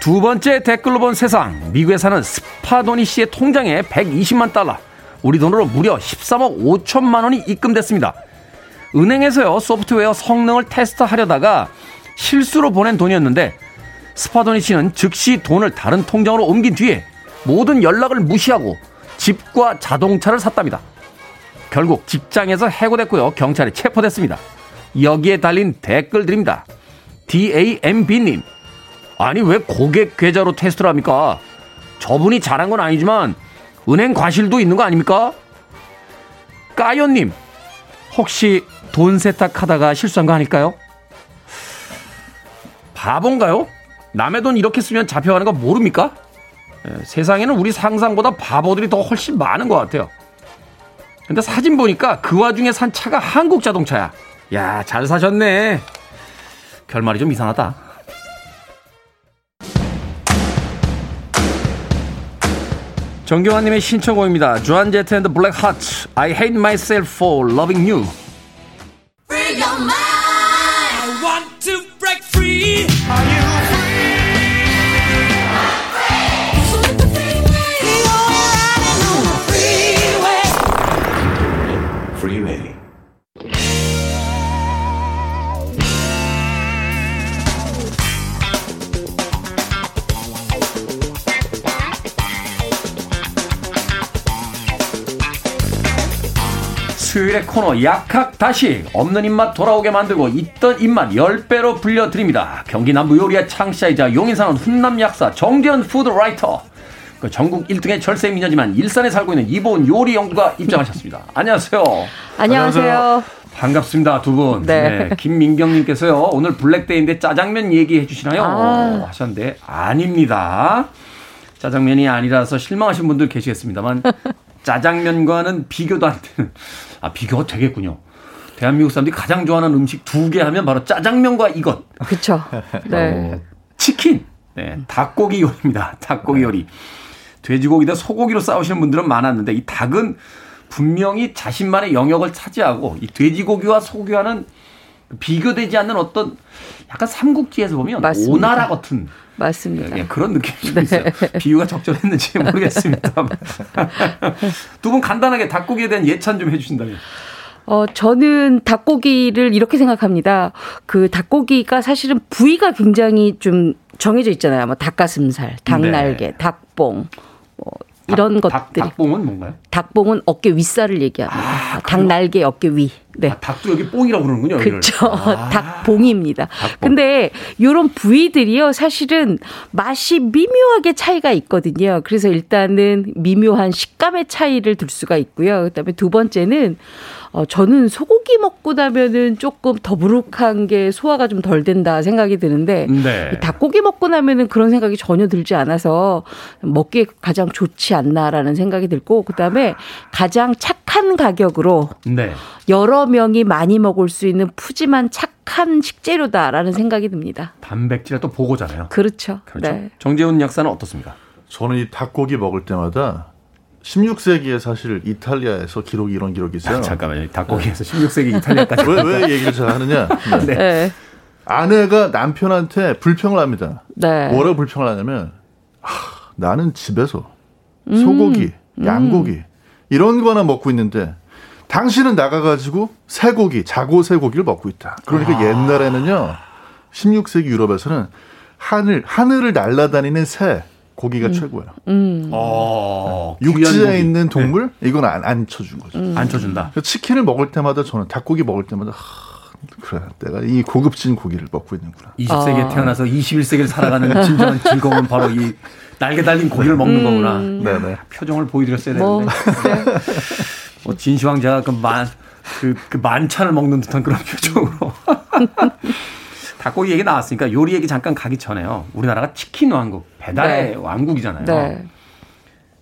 두 번째 댓글로 본 세상 미국에 사는 스파도니 씨의 통장에 120만 달러 우리 돈으로 무려 13억 5천만 원이 입금됐습니다. 은행에서요 소프트웨어 성능을 테스트하려다가 실수로 보낸 돈이었는데 스파도니 씨는 즉시 돈을 다른 통장으로 옮긴 뒤에 모든 연락을 무시하고 집과 자동차를 샀답니다. 결국 직장에서 해고됐고요. 경찰에 체포됐습니다. 여기에 달린 댓글들입니다. DAMB님. 아니, 왜 고객 계좌로 테스트를 합니까? 저분이 잘한 건 아니지만 은행 과실도 있는 거 아닙니까? 까요님, 혹시 돈 세탁하다가 실수한 거 아닐까요? 바본가요? 남의 돈 이렇게 쓰면 잡혀가는 거 모릅니까? 예, 세상에는 우리 상상보다 바보들이 더 훨씬 많은 것 같아요. 근데 사진 보니까 그 와중에 산 차가 한국 자동차야. 야, 잘 사셨네. 결말이 좀 이상하다. 정경환님의 신청곡입니다. 조한 제트 앤드 블랙 하츠 I hate myself for loving you. 수요일의 코너 약학다식 없는 입맛 돌아오게 만들고 있던 입맛 10배로 불려드립니다. 경기 남부 요리의 창시자이자 용인사는 훈남 약사 정재현 food writer 그 전국 1등의 절세 미녀지만 일산에 살고 있는 이보은 요리 연구가 입장하셨습니다. 안녕하세요. 안녕하세요. 반갑습니다, 두 분. 네. 네. 김민경님께서요, 오늘 블랙데이인데 짜장면 얘기해 주시나요? 아. 하셨는데, 아닙니다. 짜장면이 아니라서 실망하신 분들 계시겠습니다만, 짜장면과는 비교도 안 되는. 아, 비교가 되겠군요. 대한민국 사람들이 가장 좋아하는 음식 두 개 하면 바로 짜장면과 이것. 그렇죠. 네. 어, 치킨. 네, 닭고기 요리입니다. 닭고기 요리. 돼지고기다 소고기로 싸우시는 분들은 많았는데 이 닭은 분명히 자신만의 영역을 차지하고 이 돼지고기와 소고기와는 비교되지 않는 어떤 약간 삼국지에서 보면 맞습니다. 오나라 같은 맞습니다. 예, 그런 느낌이 좀 네. 있어요. 비유가 적절했는지 모르겠습니다. 두분 간단하게 닭고기에 대한 예찬 좀 해주신다면. 어, 저는 닭고기를 이렇게 생각합니다. 그 닭고기가 사실은 부위가 굉장히 좀 정해져 있잖아요. 뭐 닭가슴살, 닭날개, 네. 닭봉, 뭐 이런 닭, 것들이. 닭 봉은 뭔가요? 닭봉은 어깨 윗살을 얘기합니다. 아, 닭 날개 어깨 위. 네. 아, 닭도 여기 뽕이라고 그러는군요. 그렇죠. 아. 닭봉입니다. 닭봉. 근데 이런 부위들이요. 사실은 맛이 미묘하게 차이가 있거든요. 그래서 일단은 미묘한 식감의 차이를 둘 수가 있고요. 그다음에 두 번째는 어, 저는 소고기 먹고 나면은 조금 더부룩한 게 소화가 좀 덜 된다 생각이 드는데 네. 닭고기 먹고 나면은 그런 생각이 전혀 들지 않아서 먹기에 가장 좋지 않나라는 생각이 들고 그다음에 가장 착한 가격으로 네. 여러 명이 많이 먹을 수 있는 푸짐한 착한 식재료다라는 생각이 듭니다. 단백질의 또 보고잖아요. 그렇죠. 그렇죠. 네. 정재훈 약사는 어떻습니까? 저는 이 닭고기 먹을 때마다 16세기에 사실 이탈리아에서 기록이 이런 기록이 있어요. 아, 잠깐만요. 닭고기에서 16세기 이탈리아까지. 왜, 왜 얘기를 잘 하느냐? 네. 네. 아내가 남편한테 불평을 합니다. 네. 뭐라고 불평을 하냐면, 아, 나는 집에서 소고기, 음. 양고기, 음. 이런 거나 먹고 있는데, 당신은 나가가지고 쇠고기, 자고 쇠고기를 먹고 있다. 그러니까 아. 옛날에는요, 16세기 유럽에서는 하늘, 하늘을 날아다니는 새, 고기가 음. 최고예요. 음. 어, 육지에 있는 동물 네. 이건 안, 안 쳐준 거죠. 음. 안 쳐준다. 치킨을 먹을 때마다 저는 닭고기 먹을 때마다 하, 그래 내가 이 고급진 고기를 먹고 있는구나. 20세기에 아. 태어나서 21세기를 살아가는 진정한 즐거움은 바로 이 날개 달린 고기를 먹는 음. 거구나. 네네. 표정을 보여드렸어야 뭐, 되는데. 네. 뭐 진시황제가 그만 그, 그 만찬을 먹는 듯한 그런 표정으로. 닭고기 얘기 나왔으니까 요리 얘기 잠깐 가기 전에요. 우리나라가 치킨 왕국, 배달의 네. 왕국이잖아요. 네.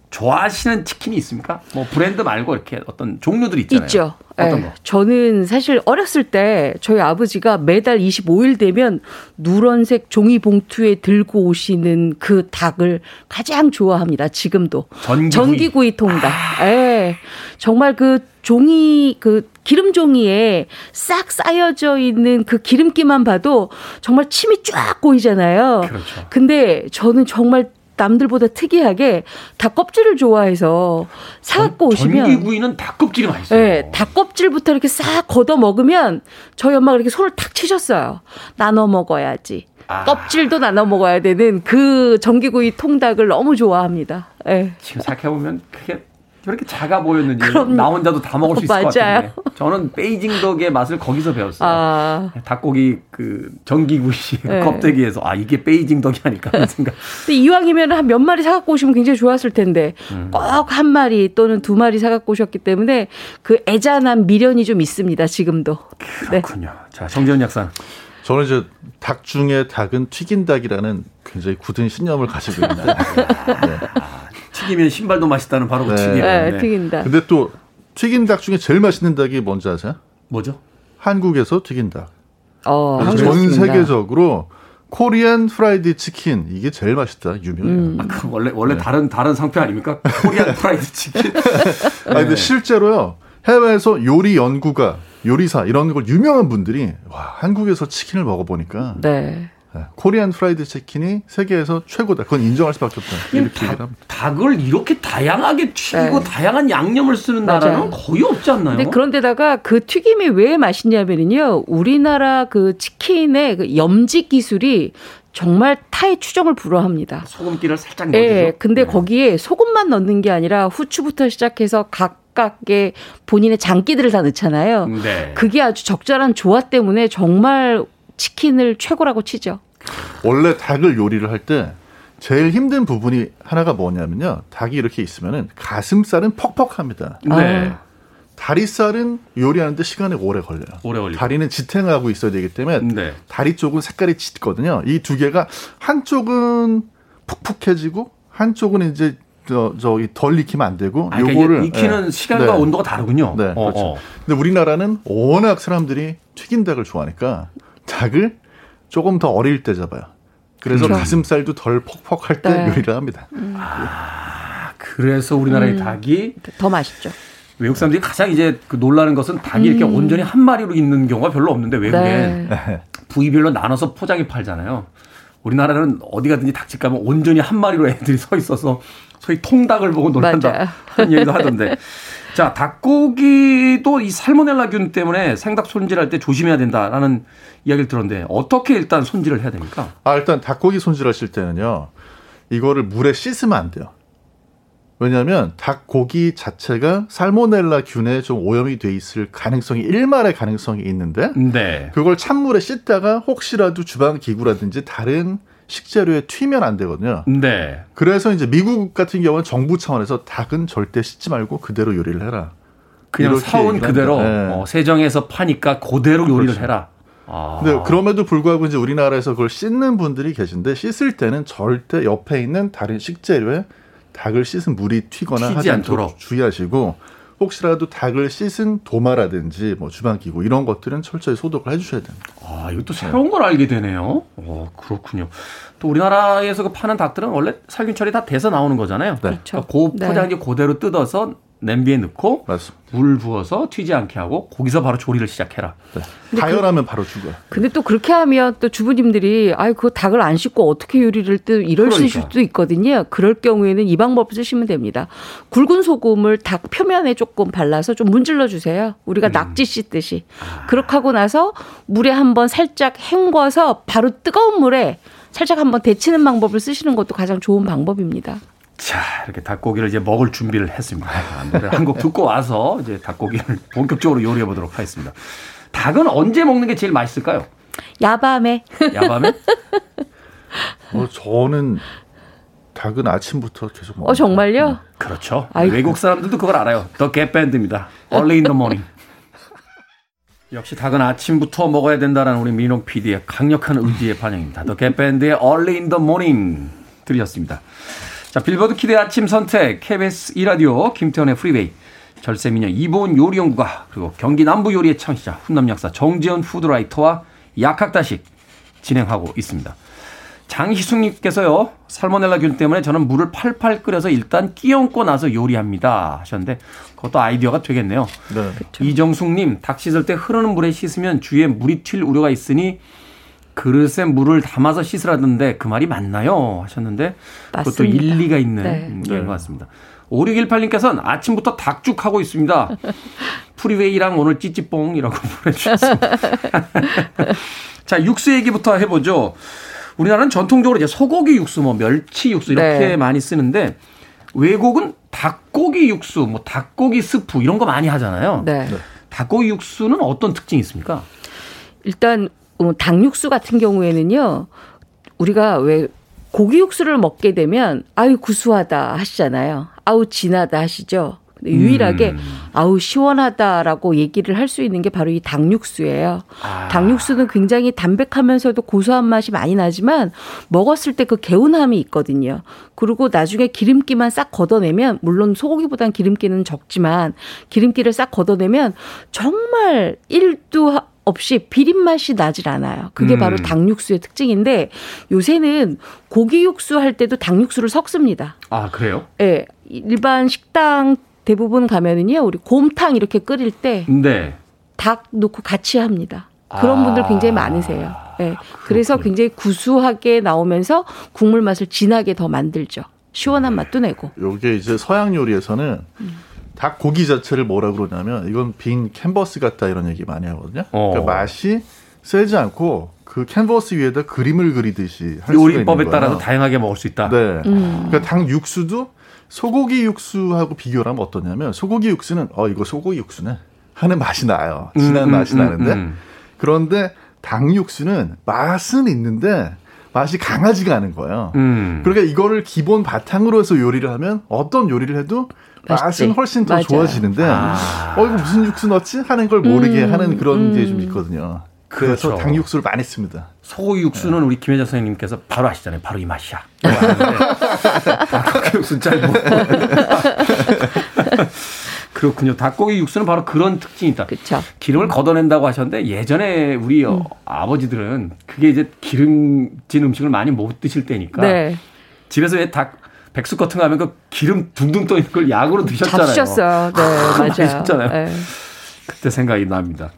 좋아하시는 치킨이 있습니까? 뭐 브랜드 말고 이렇게 어떤 종류들이 있잖아요. 있죠. 어떤 네. 거? 저는 사실 어렸을 때 저희 아버지가 매달 25일 되면 누런색 종이 봉투에 들고 오시는 그 닭을 가장 좋아합니다. 지금도. 전기구이, 전기구이 통닭. 아. 예. 정말 그 종이 그 기름 종이에 싹 쌓여져 있는 그 기름기만 봐도 정말 침이 쫙 고이잖아요. 그렇죠. 근데 저는 정말 남들보다 특이하게 닭 껍질을 좋아해서 사 갖고 오시면 전기구이는 닭 껍질이 맛있어요. 네, 닭 껍질부터 이렇게 싹 걷어 먹으면 저희 엄마가 이렇게 손을 탁 치셨어요. 나눠 먹어야지. 아. 껍질도 나눠 먹어야 되는 그 전기구이 통닭을 너무 좋아합니다. 네. 지금 생각해 보면 그게 저렇게 작아 보였는지 그럼, 나 혼자도 다 먹을 수 있을 맞아요. 것 같은데 저는 베이징 덕의 맛을 거기서 배웠어요. 아. 닭고기 그 전기구이 네. 껍데기에서 아 이게 베이징 덕이 아닐까 하는 생각. 근데 이왕이면 한 몇 마리 사갖고 오시면 굉장히 좋았을 텐데 음. 꼭한 마리 또는 두 마리 사갖고 오셨기 때문에 그 애잔한 미련이 좀 있습니다 지금도. 그렇군요. 네. 자 정재현 약사. 저는 이제 닭 중에 닭은 튀긴 닭이라는 굉장히 굳은 신념을 가지고 있는데. 네. 튀기면 신발도 맛있다는 바로 그 네. 튀김. 네, 네. 튀긴 닭. 근데 또 튀긴 닭 중에 제일 맛있는 닭이 뭔지 아세요? 뭐죠? 한국에서 튀긴 닭. 어, 전 세계적으로 Korean fried chicken 이게 제일 맛있다 유명해요. 음. 아, 그 원래 원래 네. 다른 다른 상표 아닙니까? Korean fried chicken. 아 근데 실제로요 해외에서 요리 연구가 요리사 이런 걸 유명한 분들이 와 한국에서 치킨을 먹어보니까 네. 네. Korean fried chicken이 세계에서 최고다. 그건 인정할 수밖에 없다. 이렇게 닭, 닭을 이렇게 다양하게 튀기고 네. 다양한 양념을 쓰는 맞아요. 나라는 거의 없지 않나요? 근데 그런데다가 그 튀김이 왜 맛있냐면요. 우리나라 그 치킨의 그 염지 기술이 정말 타의 추종을 불허합니다. 소금기를 살짝 넣어주죠. 네, 근데 네. 거기에 소금만 넣는 게 아니라 후추부터 시작해서 각각의 본인의 장기들을 다 넣잖아요. 네. 그게 아주 적절한 조화 때문에 정말 치킨을 최고라고 치죠. 원래 닭을 요리를 할 때 제일 힘든 부분이 하나가 뭐냐면요. 닭이 이렇게 있으면은 가슴살은 퍽퍽합니다. 네. 아. 다리살은 요리하는데 시간이 오래 걸려요. 오래 걸리고. 다리는 지탱하고 있어야 되기 때문에 네. 다리 쪽은 색깔이 짙거든요. 이 두 개가 한쪽은 푹푹해지고 한쪽은 이제 저 저기 덜 익히면 안 되고 아, 그러니까 요거를 익히는 네. 시간과 네. 온도가 다르군요. 네, 어, 그렇죠. 어. 근데 우리나라는 워낙 사람들이 튀긴 닭을 좋아하니까 닭을 조금 더 어릴 때 잡아요. 그래서 그렇죠. 가슴살도 덜 퍽퍽할 때 네. 요리를 합니다. 음. 아, 그래서 우리나라의 음. 닭이 더 맛있죠. 외국 사람들이 가장 이제 그 놀라는 것은 닭이 음. 이렇게 온전히 한 마리로 있는 경우가 별로 없는데 외국엔 네. 부위별로 나눠서 포장해 팔잖아요. 우리나라는 어디 가든지 닭집 가면 온전히 한 마리로 애들이 서 있어서 소위 통닭을 보고 놀란다 하는 얘기도 하던데. 자, 닭고기도 이 살모넬라균 때문에 생닭 손질할 때 조심해야 된다라는 이야기를 들었는데 어떻게 일단 손질을 해야 됩니까? 아, 일단 닭고기 손질하실 때는요. 이거를 물에 씻으면 안 돼요. 왜냐하면 닭고기 자체가 살모넬라 균에 좀 오염이 돼 있을 가능성이 일말의 가능성이 있는데 네. 그걸 찬물에 씻다가 혹시라도 주방 기구라든지 다른 식재료에 튀면 안 되거든요. 네. 그래서 이제 미국 같은 경우는 정부 차원에서 닭은 절대 씻지 말고 그대로 요리를 해라. 그냥 사온 그대로 네. 어, 세정해서 파니까 그대로 요리를 그렇죠. 해라. 아. 근데 그럼에도 불구하고 이제 우리나라에서 그걸 씻는 분들이 계신데 씻을 때는 절대 옆에 있는 다른 식재료에 닭을 씻은 물이 튀거나 하지 않도록 주의하시고 혹시라도 닭을 씻은 도마라든지 뭐 주방기구 이런 것들은 철저히 소독을 해주셔야 됩니다. 아 이것도 새로운 걸 알게 되네요. 어 그렇군요. 또 우리나라에서 그 파는 닭들은 원래 살균 처리 다 돼서 나오는 거잖아요. 네. 그렇죠. 그 포장지 네. 그대로 뜯어서 냄비에 넣고 맞습니다. 물 부어서 튀지 않게 하고 거기서 바로 조리를 시작해라. 네. 다연하면 그, 바로 죽어요. 근데 또 그렇게 하면 또 주부님들이 아이 그 닭을 안 씻고 어떻게 요리를 또 이럴 그러니까. 수도 있거든요. 그럴 경우에는 이 방법 쓰시면 됩니다. 굵은 소금을 닭 표면에 조금 발라서 좀 문질러 주세요. 우리가 음. 낙지 씻듯이. 아. 그렇게 하고 나서 물에 한번 살짝 헹궈서 바로 뜨거운 물에 살짝 한번 데치는 방법을 쓰시는 것도 가장 좋은 방법입니다. 자, 이렇게 닭고기를 이제 먹을 준비를 했습니다. 노래 한 곡 듣고 와서 이제 닭고기를 본격적으로 요리해 보도록 하겠습니다. 닭은 언제 먹는 게 제일 맛있을까요? 야밤에. 야밤에? 어, 저는 닭은 아침부터 계속 먹어요. 어, 정말요? 그렇죠. 아이고. 외국 사람들도 그걸 알아요. 더 겟밴드입니다. Early in the morning. 역시 닭은 아침부터 먹어야 된다는 우리 민홍 PD의 강력한 의지의 반영입니다. The Gap Band의 Early in the morning 들으셨습니다. 자, 빌보드 kid 아침 선택, KBS 2라디오, 김태훈의 프리웨이, 절세미녀 이보은 요리연구가, 그리고 경기 남부 요리의 창시자, 훈남 약사 정재현 food writer와 약학다식 진행하고 있습니다. 장희숙님께서요, 살모넬라균 때문에 저는 물을 팔팔 끓여서 일단 끼얹고 나서 요리합니다. 하셨는데, 그것도 아이디어가 되겠네요. 네. 이정숙님, 닭 씻을 때 흐르는 물에 씻으면 주위에 물이 튈 우려가 있으니 그릇에 물을 담아서 씻으라던데 그 말이 맞나요? 하셨는데 그것도 일리가 있는 네. 얘기인 것 같습니다. 5618님께서는 아침부터 닭죽하고 있습니다. 프리웨이랑 오늘 찌찌뽕이라고 보내주셨습니다. 자, 육수 얘기부터 해보죠. 우리나라는 전통적으로 이제 소고기 육수, 뭐 멸치 육수 이렇게 네. 많이 쓰는데 외국은 닭고기 육수, 뭐 닭고기 스프 이런 거 많이 하잖아요. 네. 닭고기 육수는 어떤 특징이 있습니까? 일단 어, 닭육수 같은 경우에는요, 우리가 왜 고기 육수를 먹게 되면 아유 구수하다 하시잖아요. 아우 진하다 하시죠. 유일하게 음. 아우 시원하다라고 얘기를 할 수 있는 게 바로 이 닭육수예요. 아. 닭육수는 굉장히 담백하면서도 고소한 맛이 많이 나지만 먹었을 때 그 개운함이 있거든요. 그리고 나중에 기름기만 싹 걷어내면 물론 소고기보다는 기름기는 적지만 기름기를 싹 걷어내면 정말 1도 없이 비린 맛이 나질 않아요. 그게 음. 바로 닭육수의 특징인데 요새는 고기 육수 할 때도 닭육수를 섞습니다. 아 그래요? 예, 네, 일반 식당 대부분 가면은요, 우리 곰탕 이렇게 끓일 때, 네. 닭 넣고 같이 합니다. 그런 아. 분들 굉장히 많으세요. 예. 네. 그래서 굉장히 구수하게 나오면서 국물 맛을 진하게 더 만들죠. 시원한 맛도 내고. 요게 이제 서양 요리에서는 음. 닭 고기 자체를 뭐라 그러냐면 이건 빈 캔버스 같다 이런 얘기 많이 하거든요. 어. 그러니까 맛이 세지 않고 그 캔버스 위에다 그림을 그리듯이 할 요리법에 따라서 다양하게 먹을 수 있다. 네. 음. 그러니까 닭 육수도 소고기 육수하고 비교를 하면 어떠냐면 소고기 육수는 어 이거 소고기 육수네 하는 맛이 나요. 진한 음, 음 맛이 음, 나는데 음. 그런데 닭 육수는 맛은 있는데 맛이 강하지가 않은 거예요. 음. 그러니까 이거를 기본 바탕으로 해서 요리를 하면 어떤 요리를 해도 맛은 훨씬 더 맞아요. 좋아지는데 아. 어 이거 무슨 육수 넣었지 하는 걸 모르게 음. 하는 그런 게좀 있거든요. 그래서 그렇죠. 닭육수를 많이 씁니다. 소고기 육수는 네. 우리 김혜자 선생님께서 바로 아시잖아요. 바로 이 맛이야. 닭고기 육수 잘 못. 그렇군요. 닭고기 육수는 바로 그런 특징이 있다. 그쵸. 기름을 걷어낸다고 하셨는데 예전에 우리 음. 아버지들은 그게 이제 기름진 음식을 많이 못 드실 때니까 네. 집에서 왜 닭 백숙 같은 거 하면 그 기름 둥둥 떠 있는 걸 약으로 드셨잖아요. 잡수셨어요. 네, 맞아요. 드셨잖아요. 네. 그때 생각이 납니다.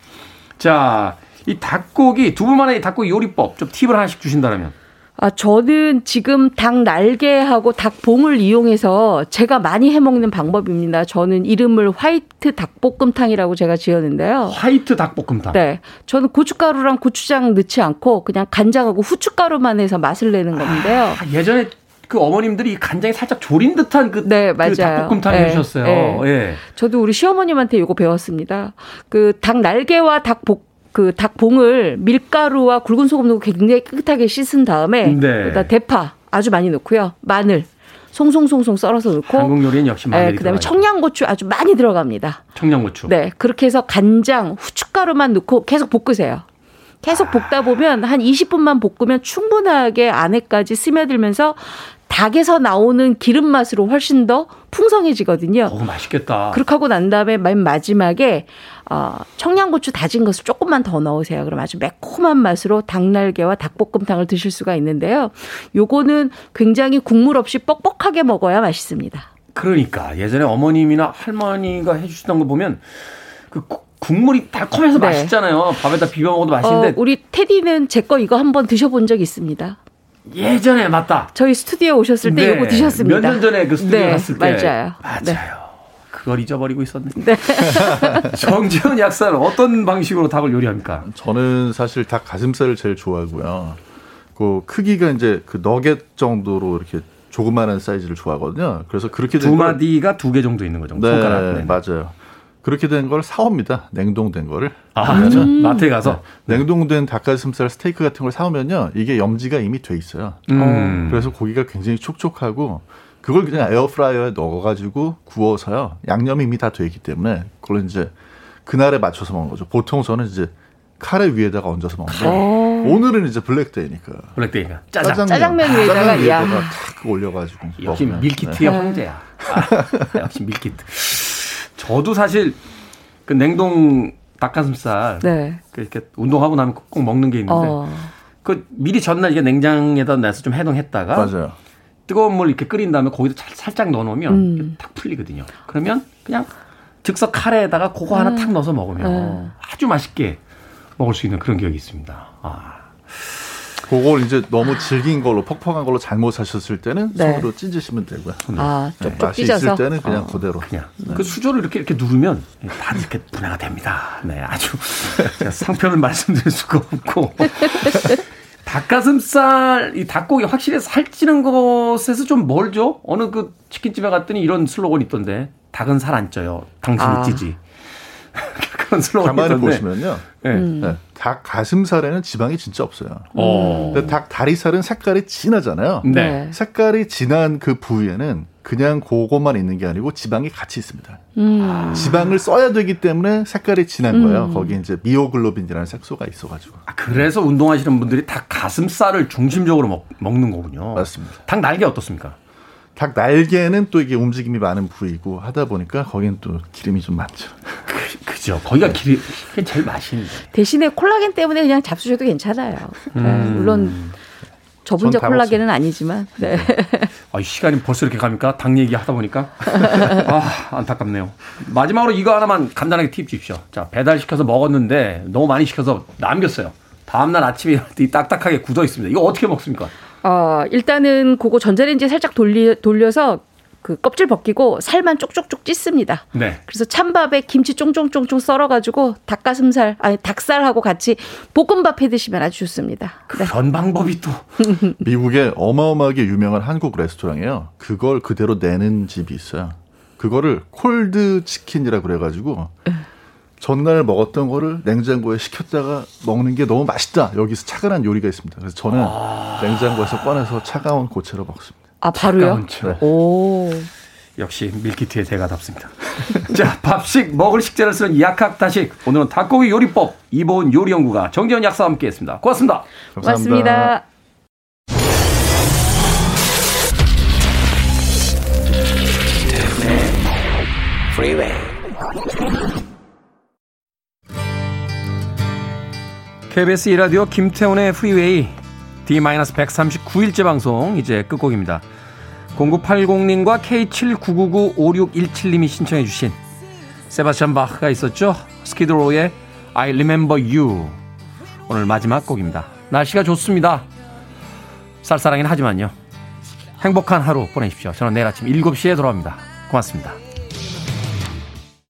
자, 이 닭고기 두 분만의 닭고기 요리법 좀 팁을 하나씩 주신다면. 아, 저는 지금 닭 날개하고 닭 봉을 이용해서 제가 많이 해 먹는 방법입니다. 저는 이름을 화이트 닭볶음탕이라고 제가 지었는데요. 화이트 닭볶음탕. 네. 저는 고춧가루랑 고추장 넣지 않고 그냥 간장하고 후춧가루만 해서 맛을 내는 건데요. 아, 예전에 그 어머님들이 간장에 살짝 졸인 듯한 그, 네, 그 닭볶음탕 네, 해주셨어요. 네. 예. 저도 우리 시어머님한테 이거 배웠습니다. 그 닭 날개와 닭볶 그 닭봉을 밀가루와 굵은 소금 넣고 굉장히 깨끗하게 씻은 다음에 네. 대파 아주 많이 넣고요. 마늘 송송송송 썰어서 넣고 한국 요리는 역시 마늘이 네, 그다음에 청양고추 아주 많이 들어갑니다. 청양고추. 네, 그렇게 해서 간장, 후춧가루만 넣고 계속 볶으세요. 계속 볶다 보면 한 20분만 볶으면 충분하게 안에까지 스며들면서 닭에서 나오는 기름 맛으로 훨씬 더 풍성해지거든요. 오, 맛있겠다. 그렇게 하고 난 다음에 맨 마지막에 어, 청양고추 다진 것을 조금만 더 넣으세요. 그럼 아주 매콤한 맛으로 닭날개와 닭볶음탕을 드실 수가 있는데요. 요거는 굉장히 국물 없이 뻑뻑하게 먹어야 맛있습니다. 그러니까 예전에 어머님이나 할머니가 해주시던 거 보면 그 국물이 달콤해서 네. 맛있잖아요. 밥에다 비벼 먹어도 맛있는데. 어, 우리 테디는 제 거 이거 한번 드셔본 적 있습니다. 예전에 맞다. 저희 스튜디오 오셨을 때 네. 이거 드셨습니다. 몇 년 전에 그 스튜디오 네. 갔을 때. 맞아요. 맞아요. 네. 그걸 잊어버리고 있었네. 네. 정지현 약사는 어떤 방식으로 닭을 요리합니까? 저는 사실 닭 가슴살을 제일 좋아하고요. 그 크기가 이제 그 너겟 정도로 이렇게 조그마한 사이즈를 좋아하거든요. 그래서 그렇게 두 마디가 두 개 정도 있는 거죠. 네, 손가락. 네, 맞아요. 그렇게 된 걸 사옵니다. 냉동된 거를. 아, 음. 마트에 가서 네. 냉동된 닭가슴살 스테이크 같은 걸 사오면요, 이게 염지가 이미 돼 있어요. 음. 그래서 고기가 굉장히 촉촉하고 그걸 그냥 에어프라이어에 넣어가지고 구워서요, 양념이 이미 다 돼 있기 때문에 그걸 이제 그날에 맞춰서 먹는 거죠. 보통 저는 이제 카레 위에다가 얹어서 먹는데 어. 오늘은 이제 블랙데이니까. 블랙데이가 짜장. 짜장면, 짜장면 위에다가 짜장면 위에다가 탁 올려가지고. 역시 밀키트의 네. 황제야. 아, 역시 밀키트. 저도 사실 그 냉동 닭가슴살 네. 그 이렇게 운동하고 나면 꼭 먹는 게 있는데 어. 그 미리 전날 이게 냉장에다 내서 좀 해동했다가 맞아요. 뜨거운 물 이렇게 끓인 다음에 거기다 살짝 넣어놓으면 음. 탁 풀리거든요. 그러면 그냥 즉석 카레에다가 그거 하나 음. 탁 넣어서 먹으면 음. 아주 맛있게 먹을 수 있는 그런 기억이 있습니다. 아. 그걸 이제 너무 질긴 걸로 퍽퍽한 걸로 잘못 사셨을 때는 네. 손으로 찢으시면 되고요. 아, 네. 쪽쪽 맛이 찢어서? 있을 때는 그냥 어. 그대로. 그냥 네. 그 수저를 이렇게 이렇게 누르면 다 이렇게 분해가 됩니다. 네, 아주 상편을 말씀드릴 수가 없고. 닭가슴살, 이 닭고기 확실히 살찌는 것에서 좀 멀죠? 어느 그 치킨집에 갔더니 이런 슬로건이 있던데. 닭은 살 안 쪄요. 당신이 아. 찌지. 그런 슬로건이 가만히 있던데. 보시면요. 네. 음. 네. 닭 가슴살에는 지방이 진짜 없어요. 어. 근데 닭 다리살은 색깔이 진하잖아요. 네. 색깔이 진한 그 부위에는 그냥 그것만 있는 게 아니고 지방이 같이 있습니다. 음. 지방을 써야 되기 때문에 색깔이 진한 거예요. 음. 거기 이제 미오글로빈이라는 색소가 있어가지고. 아, 그래서 운동하시는 분들이 닭 가슴살을 중심적으로 먹, 먹는 거군요. 맞습니다. 닭 날개 어떻습니까? 닭 날개는 또 이게 움직임이 많은 부위고 하다 보니까 거기는 또 기름이 좀 많죠. 그, 죠 거기가 기름, 그게 제일 맛있는데. 대신에 콜라겐 때문에 그냥 잡수셔도 괜찮아요. 네, 음. 물론 저분자 콜라겐은 아니지만. 네. 아, 시간이 벌써 이렇게 갑니까? 당 얘기 하다 보니까. 아, 안타깝네요. 마지막으로 이거 하나만 간단하게 팁 주십시오. 자, 배달시켜서 먹었는데 너무 많이 시켜서 남겼어요. 다음날 아침에 딱딱하게 굳어 있습니다. 이거 어떻게 먹습니까? 어, 일단은 그거 전자레인지에 살짝 돌리, 돌려서 그 껍질 벗기고 살만 쪽쪽쪽 찢습니다. 네. 그래서 찬밥에 김치 쫑쫑쫑쫑 썰어가지고 닭가슴살 아니 닭살하고 같이 볶음밥 해 드시면 아주 좋습니다. 그런 네. 방법이 또 미국에 어마어마하게 유명한 한국 레스토랑이에요. 그걸 그대로 내는 집이 있어요. 그거를 콜드 치킨이라 그래가지고 전날 먹었던 거를 냉장고에 식혔다가 먹는 게 너무 맛있다. 여기서 차가운 요리가 있습니다. 그래서 저는 아... 냉장고에서 꺼내서 차가운 고체로 먹습니다. 아, 바로요? 네. 오. 역시 밀키트의 대가답습니다. 자, 밥식 먹을 식재를 쓰는 약학다식. 오늘은 닭고기 요리법 이보은 요리연구가 정재현 약사와 함께했습니다. 고맙습니다. 감사합니다. 고맙습니다. KBS 이라디오 김태훈의 프리웨이 D-139일째 방송 이제 끝곡입니다. 0980님과 K79995617님이 신청해 주신 세바스찬 바흐가 있었죠. 스키드로의 I Remember You 오늘 마지막 곡입니다. 날씨가 좋습니다. 쌀쌀하긴 하지만요. 행복한 하루 보내십시오. 저는 내일 아침 7시에 돌아옵니다. 고맙습니다.